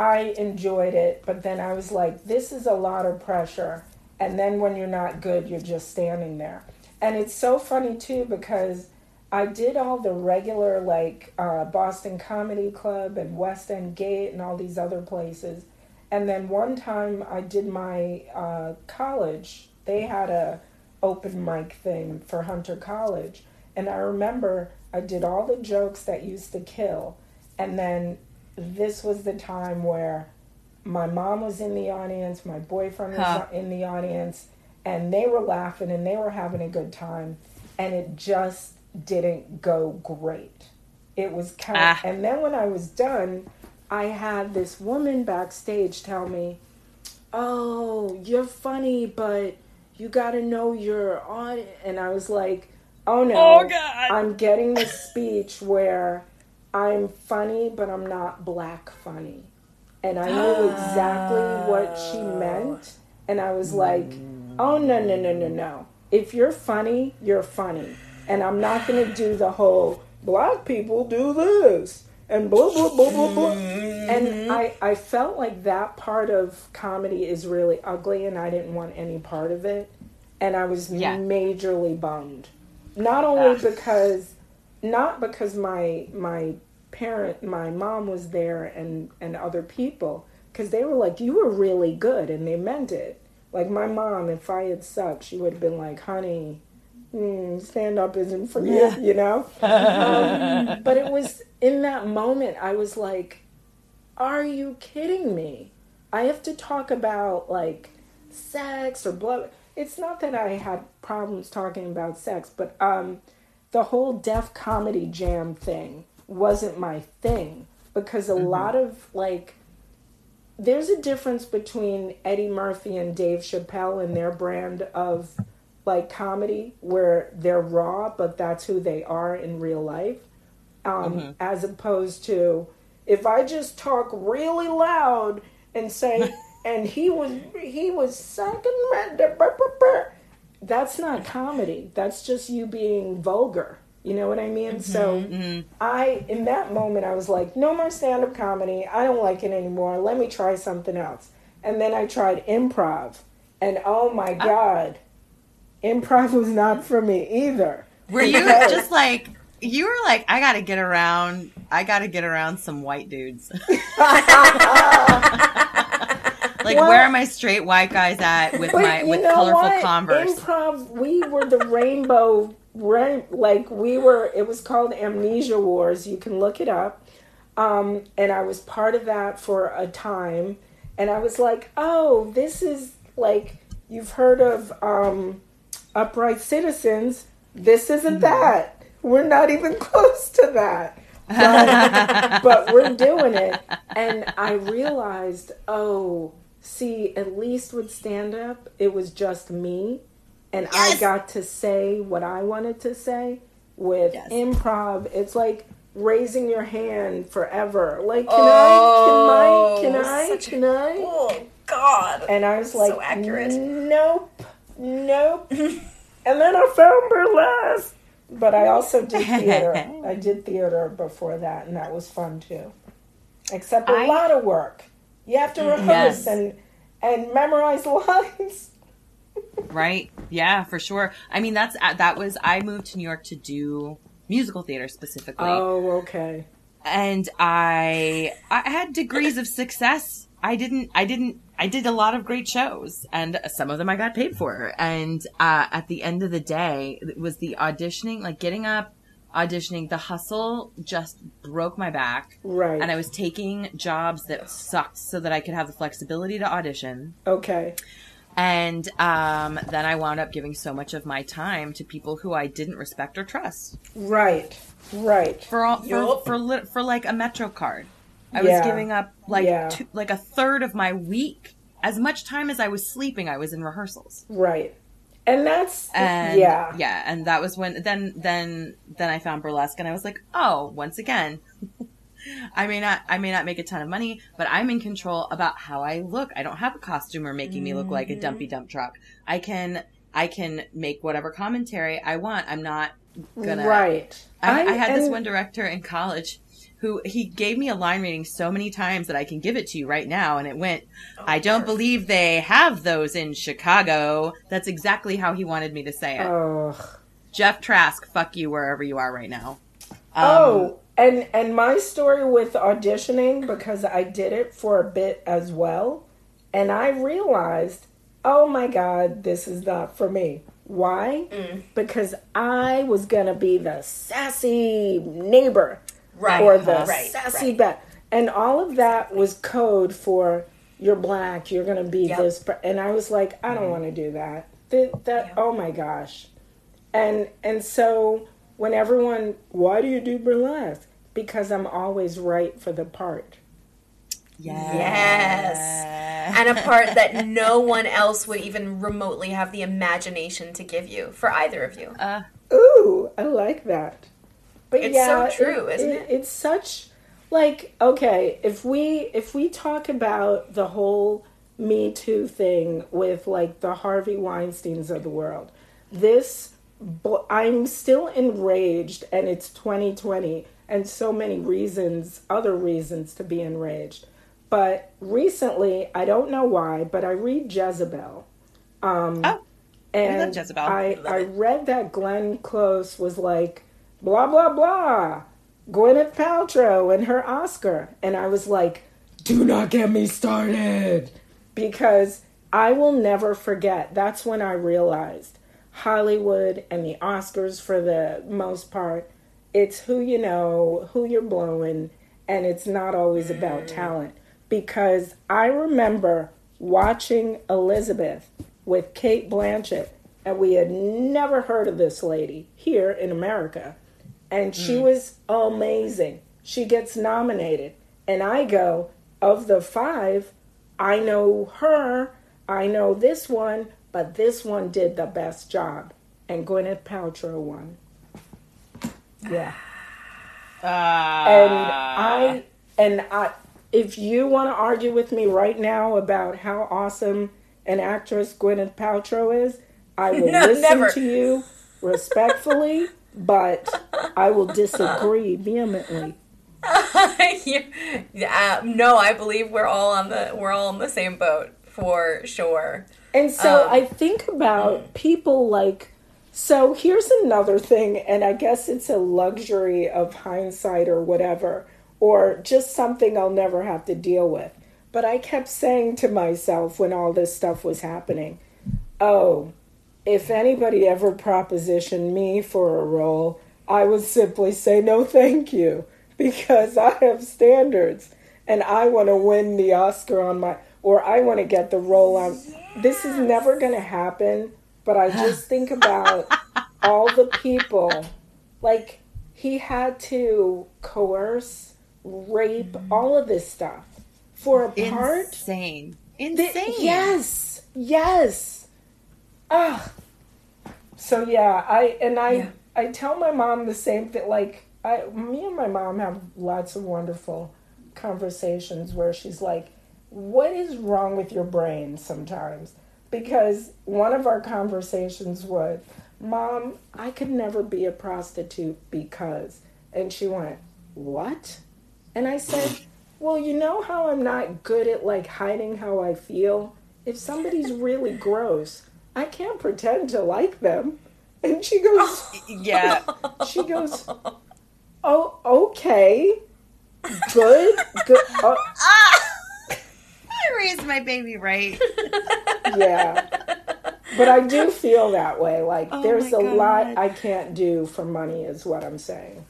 I enjoyed it, but then I was like, this is a lot of pressure. And then when you're not good, you're just standing there. And it's so funny too because I did all the regular, like uh, Boston Comedy Club and West End Gate and all these other places. And then one time I did my uh, college, they had a open mic thing for Hunter College. And I remember I did all the jokes that used to kill. And then this was the time where my mom was in the audience, my boyfriend was Huh. in the audience, and they were laughing and they were having a good time. And it just didn't go great. It was kind of, Ah. and then when I was done, I had this woman backstage tell me, "Oh, you're funny, but you got to know your audience." And I was like, "Oh no, Oh, God. I'm getting this speech where I'm funny, but I'm not black funny." And I knew exactly what she oh. meant, and I was hmm. like, "Oh no, no, no, no, no! If you're funny, you're funny, and I'm not going to do the whole black people do this." And blah blah blah blah blah. And mm-hmm. I, I felt like that part of comedy is really ugly and I didn't want any part of it. And I was Yeah. majorly bummed. Not only because not because my my parent my mom was there and and other people because they were like you were really good and they meant it. Like my mom if i had sucked she would have been like honey mm, stand up isn't for you you know? Um, but it was in that moment i was like are you kidding me? I have to talk about like sex or blood. It's not that i had problems talking about sex but um the whole Def Comedy Jam thing wasn't my thing because a lot of like there's a difference between Eddie Murphy and Dave Chappelle and their brand of like comedy where they're raw but that's who they are in real life um, as opposed to if I just talk really loud and say and he was he was sucking my dick, brr, brr, brr." that's not comedy that's just you being vulgar you know what I mean mm-hmm. so mm-hmm. I in that moment I was like, no more stand up comedy. I don't like it anymore. Let me try something else. And then I tried improv. And oh my god, improv was not for me either. Were you just like you were like I got to get around I got to get around some white dudes. like Well- where are my straight white guys at with my with colorful what? Converse? Improv, we were the rainbow rain like we were it was called Amnesia Wars. You can look it up. Um, and I was part of that for a time. And I was like, oh, this is like you've heard of um, Upright Citizens. This isn't that. We're not even close to that. But, but we're doing it. And I realized, oh, see, at least with stand up, it was just me, and Yes! I got to say what I wanted to say. With Yes. improv, it's like raising your hand forever. Like, can Oh, I? Can I? Oh, can I? Can I? Oh God. And I was So like, accurate. nope, nope. and then I found burlesque. But I also did theater. I did theater before that, and that was fun too. Except a I- lot of work. You have to rehearse Yes. and and memorize lines. right? Yeah, for sure. I mean, that's uh, that was I moved to New York to do musical theater specifically, Oh, okay. and I I had degrees of success. I didn't I didn't I did a lot of great shows, and some of them I got paid for. And uh, at the end of the day, it was the auditioning, like getting up. Auditioning, the hustle just broke my back. Right. And I was taking jobs that sucked so that I could have the flexibility to audition. Okay. And um, then I wound up giving so much of my time to people who I didn't respect or trust Right. Right. for all for Yup. for, li- for like a Metro card. I was giving up like Yeah. two, like a third of my week, as much time as I was sleeping. I was in rehearsals, Right. And that's and yeah. yeah, and that was when then then then I found burlesque, and I was like, oh, once again. I may not I may not make a ton of money, but I'm in control about how I look. I don't have a costumer making me look like a dumpy dump truck. I can I can make whatever commentary I want. I'm not gonna Right. I, I, had this one director in college who he gave me a line reading so many times that I can give it to you right now, and it went, "I don't believe they have those in Chicago." That's exactly how he wanted me to say it. Ugh. Jeff Trask, fuck you wherever you are right now. Um, Oh, and and my story with auditioning because I did it for a bit as well, and I realized, oh my god, this is not for me. Why? Because I was gonna be the sassy neighbor Right. or the right. sassy right. bet, and all of that was code for you're black, you're gonna be Yep. this, per-" and I was like, I don't want to do that. That, that oh my gosh, and and so when everyone, why do you do burlesque? Because I'm always right for the part. yes. and a part that no one else would even remotely have the imagination to give you for either of you. Uh, Ooh, I like that. But It's yeah, so true, isn't it? It's such like okay, if we if we talk about the whole Me Too thing with like the Harvey Weinstein's of the world, this I'm still enraged, and it's 2020, and so many reasons, other reasons to be enraged. But recently, I don't know why, but I read Jezebel. Um, Oh, and love Jezebel. I, Love I read that Glenn Close was like, blah, blah, blah. Gwyneth Paltrow and her Oscar. And I was like, do not get me started. Because I will never forget. That's when I realized Hollywood and the Oscars, for the most part, it's who you know, who you're blowing, and it's not always about mm. talent. Because I remember watching Elizabeth with Cate Blanchett, and we had never heard of this lady here in America. And she was amazing. She gets nominated. And I go, of the five, I know her, I know this one, but this one did the best job. And Gwyneth Paltrow won. Yeah. uh, And I and I if you want to argue with me right now about how awesome an actress Gwyneth Paltrow is, I will No, listen never. to you respectfully, but I will disagree vehemently. You- yeah, no, I believe we're all on the we're all on the same boat for sure. And so Um, I think about people like so here's another thing and I guess it's a luxury of hindsight or whatever or just something I'll never have to deal with. But I kept saying to myself when all this stuff was happening, "Oh, if anybody ever propositioned me for a role, I would simply say no thank you because I have standards and I want to win the Oscar on my or I want to get the role on this is never going to happen, but I just think about all the people like he had to coerce, rape, mm-hmm. all of this stuff for a part insane, insane. yes, yes. Ah. So yeah, I and I Yeah. I tell my mom the same thing. Like I, me and my mom have lots of wonderful conversations where she's like, "What is wrong with your brain?" Sometimes because one of our conversations was, "Mom, I could never be a prostitute because," and she went, "What?" And I said, Well, you know how I'm not good at like hiding how I feel? If somebody's really gross, I can't pretend to like them. And she goes, oh, Yeah. she goes, Oh, okay. Good. Good. Oh, I raised my baby right. yeah. But I do feel that way. Like Oh there's my a lot I can't do for money, is what I'm saying.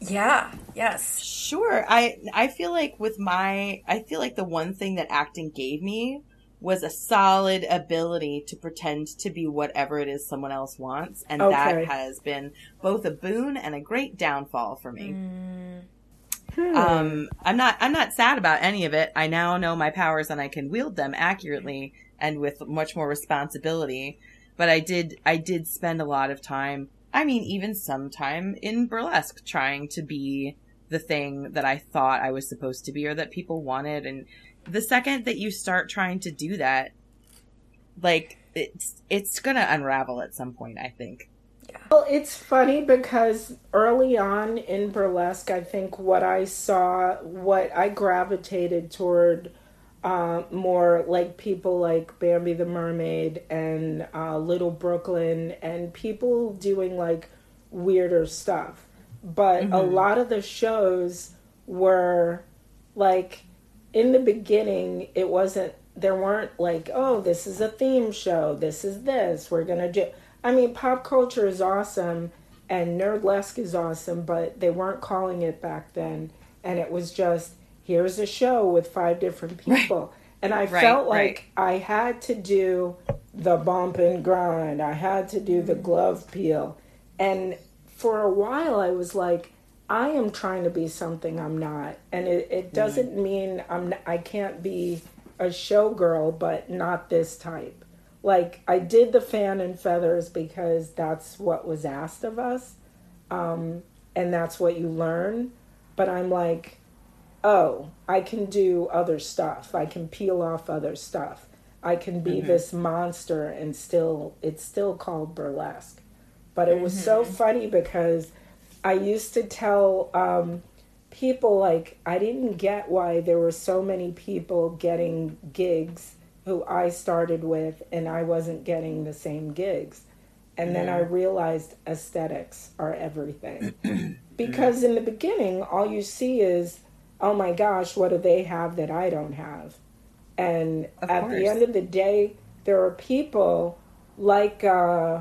Yeah. Yes. Sure. I I feel like with my I feel like the one thing that acting gave me was a solid ability to pretend to be whatever it is someone else wants and Okay. that has been both a boon and a great downfall for me. Hmm. Um I'm not I'm not sad about any of it. I now know my powers and I can wield them accurately and with much more responsibility. But I did I did spend a lot of time I mean even some time in burlesque trying to be the thing that I thought I was supposed to be or that people wanted and the second that you start trying to do that like it's it's to unravel at some point, I think. Well, it's funny because early on in burlesque, I think what I saw, what I gravitated toward uh, more like people like Bambi the Mermaid and uh, Little Brooklyn and people doing like weirder stuff. But a lot of the shows were like in the beginning, it wasn't, there weren't like, oh, this is a theme show, this is this, we're gonna do. I mean, pop culture is awesome and nerdlesque is awesome, but they weren't calling it back then. And it was just, here's a show with five different people. And I Right, felt right. like I had to do the bump and grind, I had to do the glove peel. And for a while, I was like, I am trying to be something I'm not, and it, it mm. doesn't mean I'm I can't be a showgirl, but not this type. Like I did the fan and feathers because that's what was asked of us, um, and that's what you learn. But I'm like, oh, I can do other stuff. I can peel off other stuff. I can be mm-hmm. this monster, and still, it's still called burlesque. But it was so mm-hmm. funny because I used to tell um, people like I didn't get why there were so many people getting gigs who I started with, and I wasn't getting the same gigs. And then I realized aesthetics are everything. because in the beginning, all you see is, oh my gosh, what do they have that I don't have? And Of at course. the end of the day, there are people like, uh,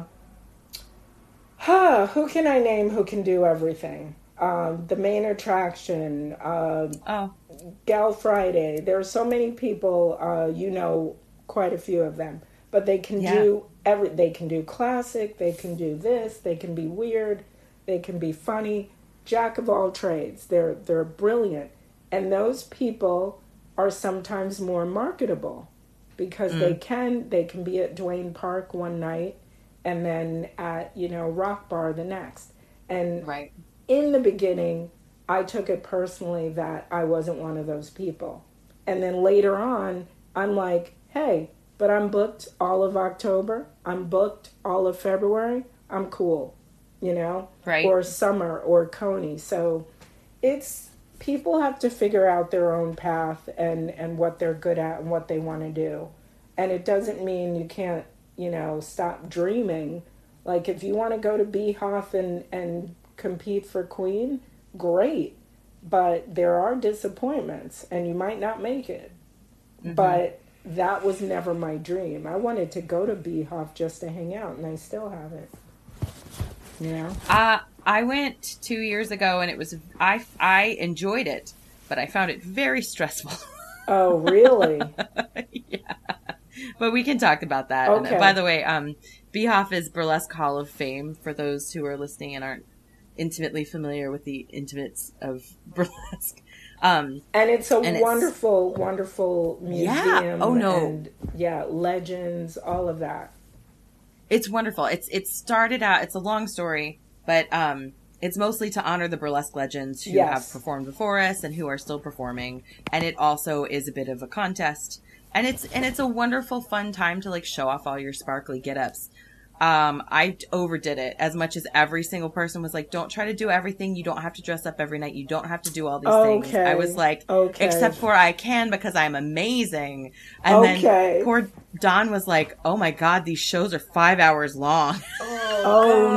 huh, who can I name who can do everything? Um, the main attraction, uh, Oh, Gal Friday. There are so many people, uh, you know, quite a few of them, but they can Yeah. do every. They can do classic. They can do this. They can be weird. They can be funny. Jack of all trades. They're they're brilliant, and those people are sometimes more marketable because they can they can be at Duane Park one night and then at you know Rock Bar the next. And right. in the beginning, I took it personally that I wasn't one of those people. And then later on, I'm like, hey, but I'm booked all of October. I'm booked all of February. I'm cool, you know? Right. Or summer or Coney. So it's people have to figure out their own path and, and what they're good at and what they want to do. And it doesn't mean you can't, you know, stop dreaming. Like if you want to go to Beehoff and, and compete for Queen, great. But there are disappointments and you might not make it. But that was never my dream. I wanted to go to Beehoff just to hang out and I still haven't. You know? Uh, I went two years ago and it was I I enjoyed it, but I found it very stressful. Oh, really? yeah, but we can talk about that. And, uh, by the way, um, Beehoff is Burlesque Hall of Fame for those who are listening and aren't intimately familiar with the intimates of burlesque. Um, and it's a And it's- wonderful, wonderful Yeah. museum. Oh, no. And yeah, legends, all of that. it's wonderful. It's it started out. It's a long story, but um, it's mostly to honor the burlesque legends who Yes. have performed before us and who are still performing. And it also is a bit of a contest, and it's and it's a wonderful, fun time to like show off all your sparkly get ups. Um, I overdid it as much as every single person was like, "Don't try to do everything. You don't have to dress up every night. You don't have to do all these things." I was like, Okay. "Except for I can because I'm amazing." And Okay. then poor Don was like, "Oh my god, these shows are five hours long." Oh,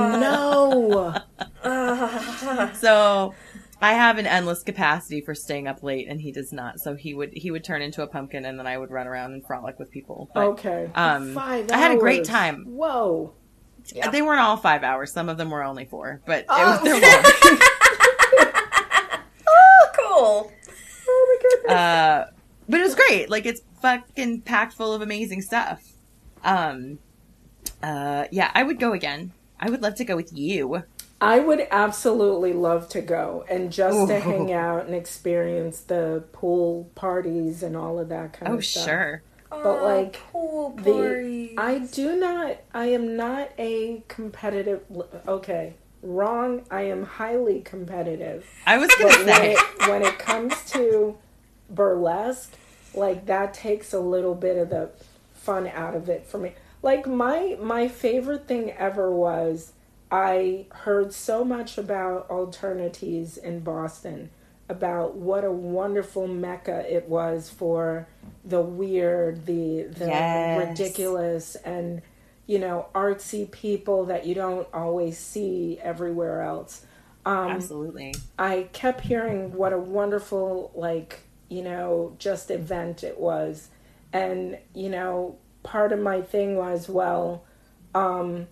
no. so I have an endless capacity for staying up late, and he does not. So he would he would turn into a pumpkin, and then I would run around and frolic with people. But okay. um, Five I had a great time. Whoa. Yeah. they weren't all five hours. Some of them were only four, but it Oh. was they're long. cool. Oh, my goodness. uh, but it was great. Like it's fucking packed full of amazing stuff. Um, uh, yeah, I would go again. I would love to go with you. I would absolutely love to go and just to hang out and experience the pool parties and all of that kind Oh, of stuff. Oh, sure. But, ah, like, pool The parties. I do not. I am not a competitive. Okay, wrong. I am highly competitive. I was gonna when say. it, when it comes to burlesque, like that takes a little bit of the fun out of it for me. Like my my favorite thing ever was I heard so much about alternatives in Boston about what a wonderful mecca it was for the weird, the the Yes. ridiculous and you know artsy people that you don't always see everywhere else. Um, Absolutely. I kept hearing what a wonderful, like, you know, just event it was. And, you know, part of my thing was, well, um,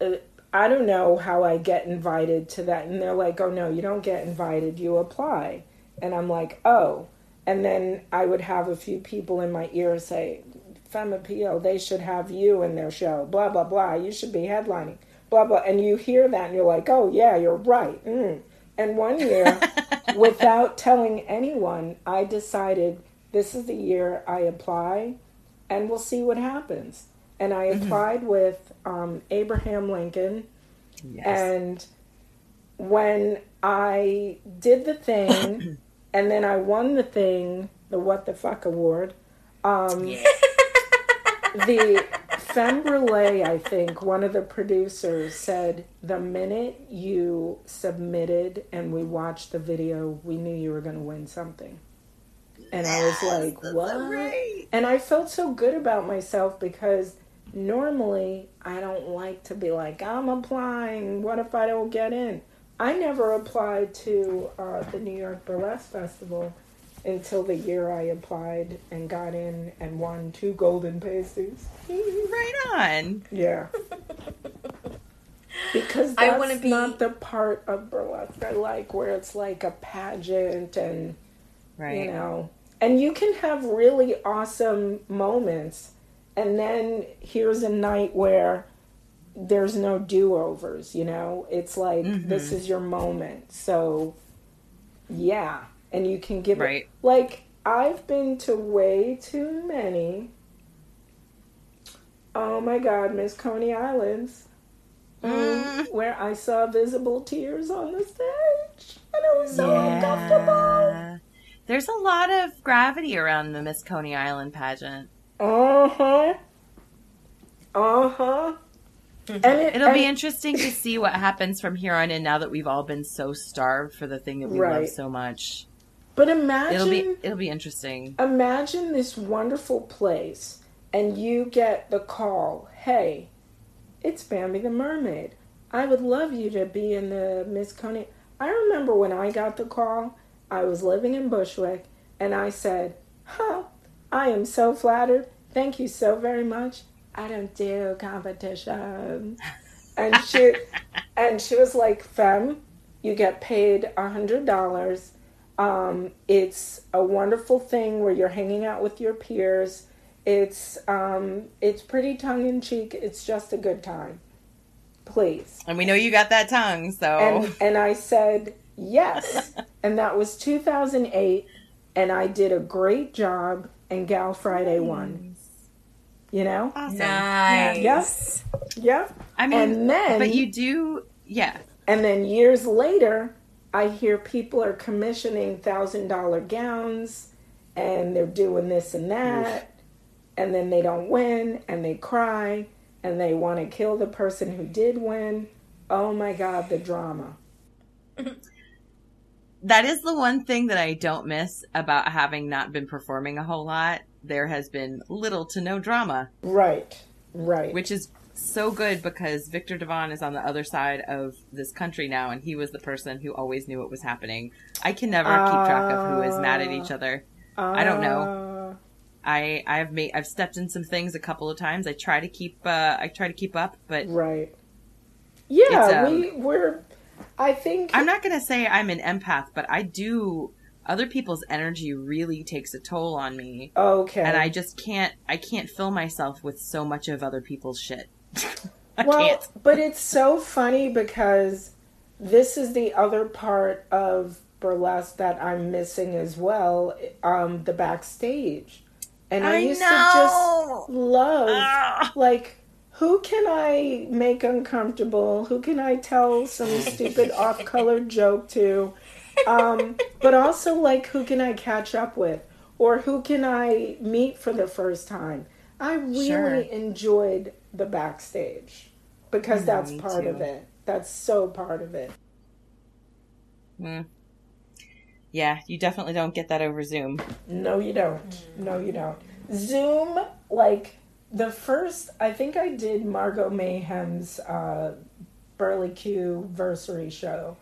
uh, I don't know how I get invited to that. And they're like, oh, no, you don't get invited, you apply. And I'm like, oh. And then I would have a few people in my ear say, Femme Appeal, they should have you in their show, blah, blah, blah. You should be headlining, blah, blah. And you hear that and you're like, oh, yeah, you're right. Mm. And one year, without telling anyone, I decided this is the year I apply and we'll see what happens. And I applied with um, Abraham Lincoln. Yes. And when I did the thing, and then I won the thing, the What the Fuck Award, um, the Femme Brûlée, I think, one of the producers said, the minute you submitted and we watched the video, we knew you were going to win something. And I was like, what? Right. And I felt so good about myself because normally I don't like to be like, I'm applying. What if I don't get in? I never applied to uh, the New York Burlesque Festival until the year I applied and got in and won two golden pasties. Right on. Yeah. Because I that's wanna be- not the part of burlesque I like where it's like a pageant and Right. you know and you can have really awesome moments and then here's a night where there's no do-overs you know it's like Mm-hmm. this is your moment so yeah and you can give Right. it like i've been to way too many oh my god miss coney islands um, Mm. where i saw visible tears on the stage and it was so uncomfortable There's a lot of gravity around the Miss Coney Island pageant. Uh huh. Uh huh. And it, It'll be interesting to see what happens from here on in now that we've all been so starved for the thing that we love so much. But imagine, It'll be it'll be interesting. imagine this wonderful place, and you get the call. Hey, it's Bambi the Mermaid. I would love you to be in the Miss Coney. I remember when I got the call. I was living in Bushwick, and I said, "Huh, I am so flattered. Thank you so very much. I don't do competition." And she, and she was like, "Femme, you get paid a hundred dollars." Um, it's a wonderful thing where you're hanging out with your peers. It's um, it's pretty tongue in cheek. It's just a good time. Please. And we know you got that tongue, so And and I said, Yes. and that was 2008. And I did a great job, and Gal Friday won. You know? Awesome. Nice. Yep. I mean, And then- but you do, yeah. And then years later, I hear people are commissioning thousand dollar gowns and they're doing this and that. And then they don't win and they cry and they want to kill the person who did win. Oh my God, the drama. That is the one thing that I don't miss about having not been performing a whole lot. There has been little to no drama, Right, right. which is so good because Victor Devon is on the other side of this country now, and he was the person who always knew what was happening. I can never keep track of who is mad at each other. I don't know. Uh, I I've made I've stepped in some things a couple of times. I try to keep uh, I try to keep up, but right. Yeah, um, we we're. I think I'm not gonna say I'm an empath, but I do. Other people's energy really takes a toll on me, okay. and I just can't. I can't fill myself with so much of other people's shit. I well, can't. but it's so funny because this is the other part of burlesque that I'm missing as well. Um, the backstage, and I, I used know. to just love Ah. like. Who can I make uncomfortable? Who can I tell some stupid off-color joke to? Um, but also, like, who can I catch up with? Or who can I meet for the first time? I really Sure. enjoyed the backstage because know, that's part of it. That's so part of it. Mm. Yeah, you definitely don't get that over Zoom. No, you don't. No, you don't. Zoom, like the first, I think I did Margot Mayhem's uh, Burley Q versary show,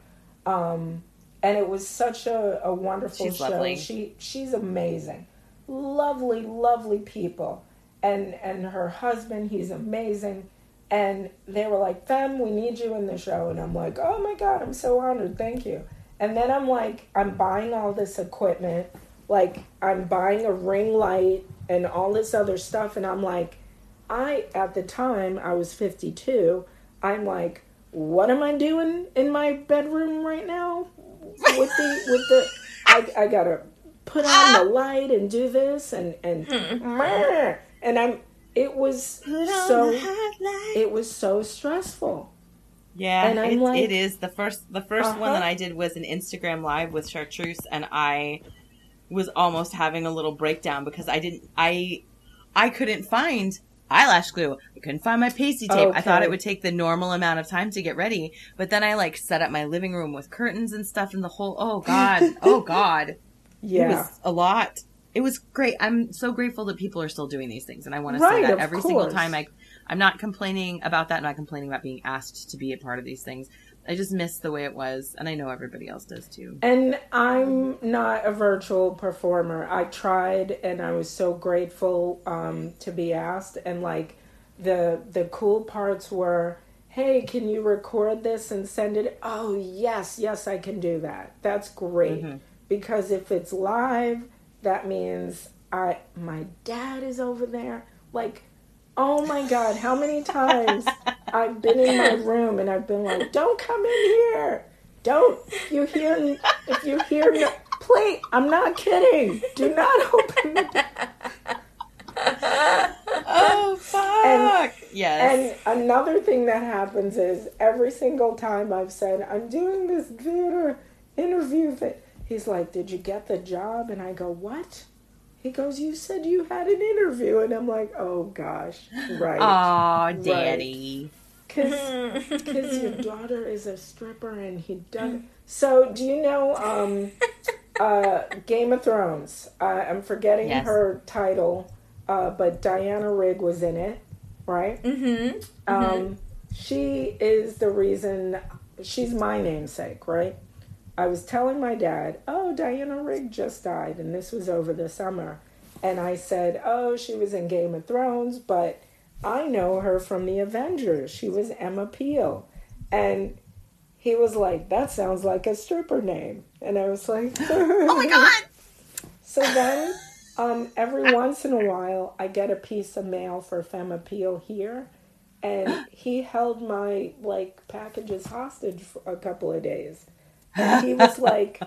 um, and it was such a, a wonderful She's show. lovely. She she's amazing, lovely, lovely people, and and her husband, he's amazing. And they were like, "Femme, we need you in the show," and I'm like, "Oh my god, I'm so honored, thank you." And then I'm like, I'm buying all this equipment like I'm buying a ring light and all this other stuff and I'm like I at the time I was 52 I'm like what am I doing in my bedroom right now with the with the I, I gotta put on the light and do this and and and I'm it was so it was so stressful Yeah, And I'm it, like- it is the first. The 1st one Uh-huh. that I did was an Instagram live with Chartreuse, and I was almost having a little breakdown because I didn't. I I couldn't find eyelash glue. I couldn't find my pasty tape. I thought it would take the normal amount of time to get ready, but then I like set up my living room with curtains and stuff, and the whole. Oh God! oh God! It yeah was a lot. It was great. I'm so grateful that people are still doing these things, and I want to Right, say that every single time. I, I'm not complaining about that. I'm not complaining about being asked to be a part of these things. I just miss the way it was, and I know everybody else does too. And I'm not a virtual performer. I tried, and I was so grateful um, to be asked. And like the the cool parts were, hey, can you record this and send it? Oh yes, yes, I can do that. That's great because if it's live, that means I my dad is over there. Like, oh my god, how many times I've been in my room and I've been like, don't come in here. Don't if you hear if you hear no, play. I'm not kidding. Do not open the door. Oh fuck! yes. And another thing that happens is every single time I've said I'm doing this theater interview thing, he's like, "Did you get the job?" And I go, "What?" He goes, "You said you had an interview," and I'm like, "Oh gosh, right." Aw, daddy. Because your daughter is a stripper and he done. So, do you know um, uh, Game of Thrones? Uh, I'm forgetting Yes. her title, uh, but Diana Rigg was in it, right? Mm-hmm. Um, she is the reason. She's my namesake, right? I was telling my dad, "Oh, Diana Rigg just died, and this was over the summer." And I said, "Oh, she was in Game of Thrones, but I know her from the Avengers. She was Emma Peel." And he was like, "That sounds like a stripper name." And I was like, Oh my god! so then, um, every once in a while, I get a piece of mail for Femme Appeal here, and he held my like packages hostage for a couple of days, he was like,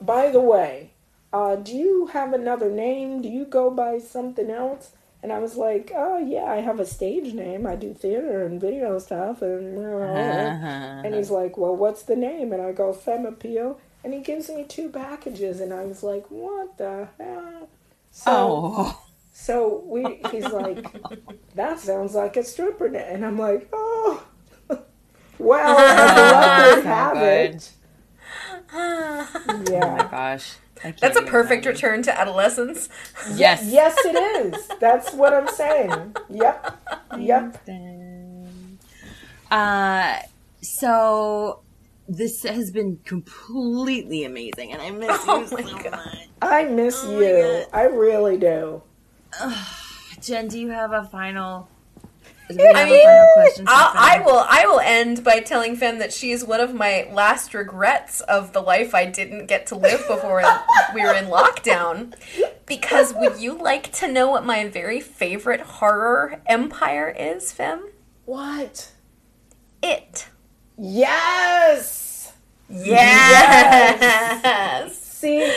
by the way, uh, do you have another name? Do you go by something else? And I was like, oh, yeah, I have a stage name. I do theater and video stuff. And, and he's like, well, what's the name? And I go, Femme Appeal. And he gives me two packages. And I was like, what the hell? So, Oh. so we, he's like, that sounds like a stripper. na-" And I'm like, oh, well, I would So have good. It. Oh my gosh. That's a perfect imagine. return to adolescence. Yes. Yes, it is. That's what I'm saying. Yep. Yep. Uh, so this has been completely amazing, and I miss Oh you my so God. much. I miss Oh you. I really do. Jen, do you have a final? Do we have I a mean, final question? for I'll, I will. I will end by telling Femme that she is one of my last regrets of the life I didn't get to live before we were in lockdown. Because would you like to know what my very favorite horror empire is, Femme? What? It. Yes. Yes. See,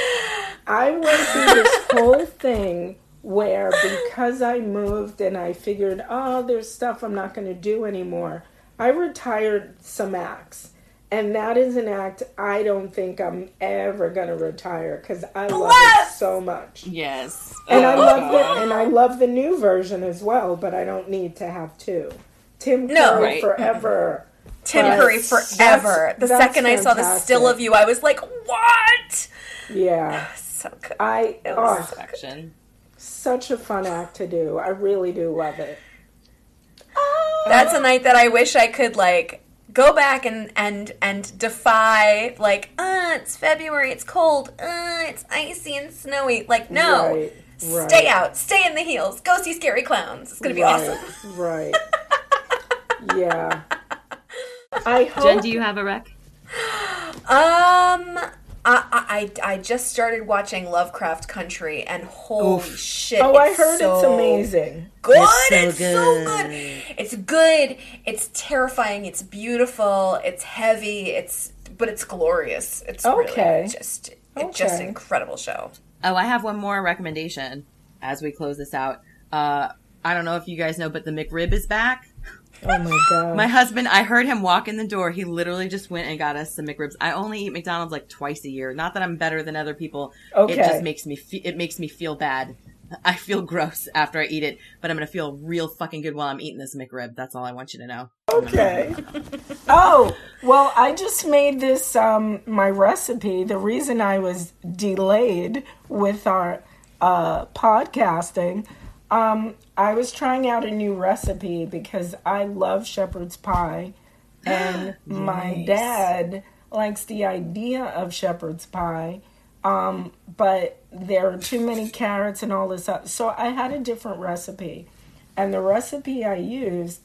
I went through this whole thing where because I moved and I figured, oh, there's stuff I'm not going to do anymore, I retired some acts. And that is an act I don't think I'm ever going to retire because I love it so much. Yes. And I Oh, love God. the and I love the new version as well, but I don't need to have two. Tim Curry No. Right. forever. Tim But Curry forever. that's- the that's second I saw the still of you, I was like, what? Yeah. So good. I It was oh, Action. Such a fun act to do. I really do love it. That's a night that I wish I could like go back and and and defy like, uh, it's February, it's cold, uh, it's icy and snowy. Like, no. Right, right. Stay out, stay in the heels, go see scary clowns. It's gonna be right, awesome. Right. yeah. I hope Jen, do you have a rec? Um I, I I just started watching Lovecraft Country and holy shit. Oh, I heard so it's amazing. good. It's It's so so, good. good. It's good. It's terrifying. It's beautiful. It's heavy. It's but it's glorious. It's Okay. really just it's just an incredible show. Oh, I have one more recommendation as we close this out. Uh, I don't know if you guys know, but the McRib is back. Oh my god. My husband, I heard him walk in the door. He literally just went and got us some McRibs. I only eat McDonald's like twice a year. Not that I'm better than other people. Okay. It just makes me fe- it makes me feel bad. I feel gross after I eat it, but I'm gonna feel real fucking good while I'm eating this McRib. That's all I want you to know. okay. Oh, well, I just made this um my recipe. The reason I was delayed with our uh podcasting, um I was trying out a new recipe because I love shepherd's pie and my dad likes the idea of shepherd's pie. Um, but there are too many carrots and all this stuff. So I had a different recipe. And the recipe I used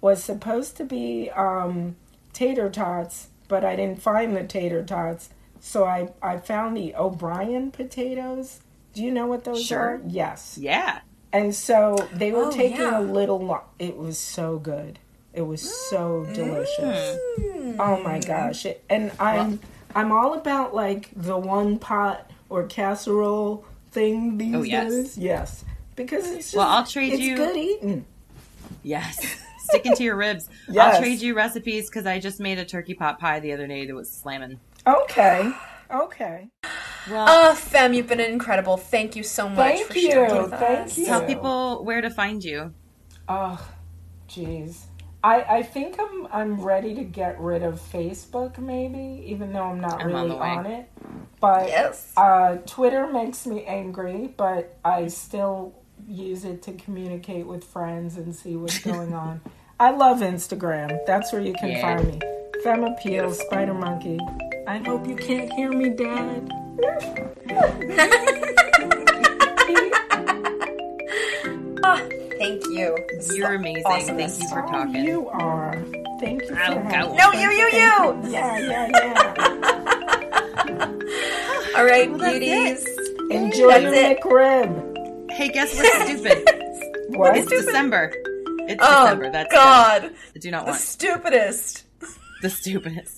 was supposed to be um, tater tots, but I didn't find the tater tots. So I, I found the O'Brien potatoes. Do you know what those Sure. are? Yes. Yeah. And so they were Oh, taking yeah. a little lo- It was so good. It was so Mm. delicious. Oh my gosh. It, and I'm I'm all about like the one pot or casserole thing these Oh, yes. days. Yes. Because it's just Well, I'll trade it's you- good eating. Yes. Sticking to your ribs. Yes. I'll trade you recipes because I just made a turkey pot pie the other day that was slamming. Okay. Okay. Well, Oh, Femme, you've been incredible. Thank you so much Thank for sharing you. with Thank us. you. tell people where to find you. Oh, jeez. I, I think I'm I'm ready to get rid of Facebook maybe, even though I'm not I'm on really the way. on it. But Yes. uh, Twitter makes me angry, but I still use it to communicate with friends and see what's going on. I love Instagram. That's where you can Yeah. find me. Femme Appeal, Spider Monkey. I hope you can't hear me, Dad. Ah, thank you. This You're amazing. awesomest. Thank you for Oh, talking. you are. Thank you for Ow, having No, you, you, you. Yeah, yeah, yeah. All right, Well, beauties. Enjoy That's your it. McRib. Hey, guess what's stupid? What? It's December. It's Oh December. That's God, good. I do not the want The stupidest. the stupidest.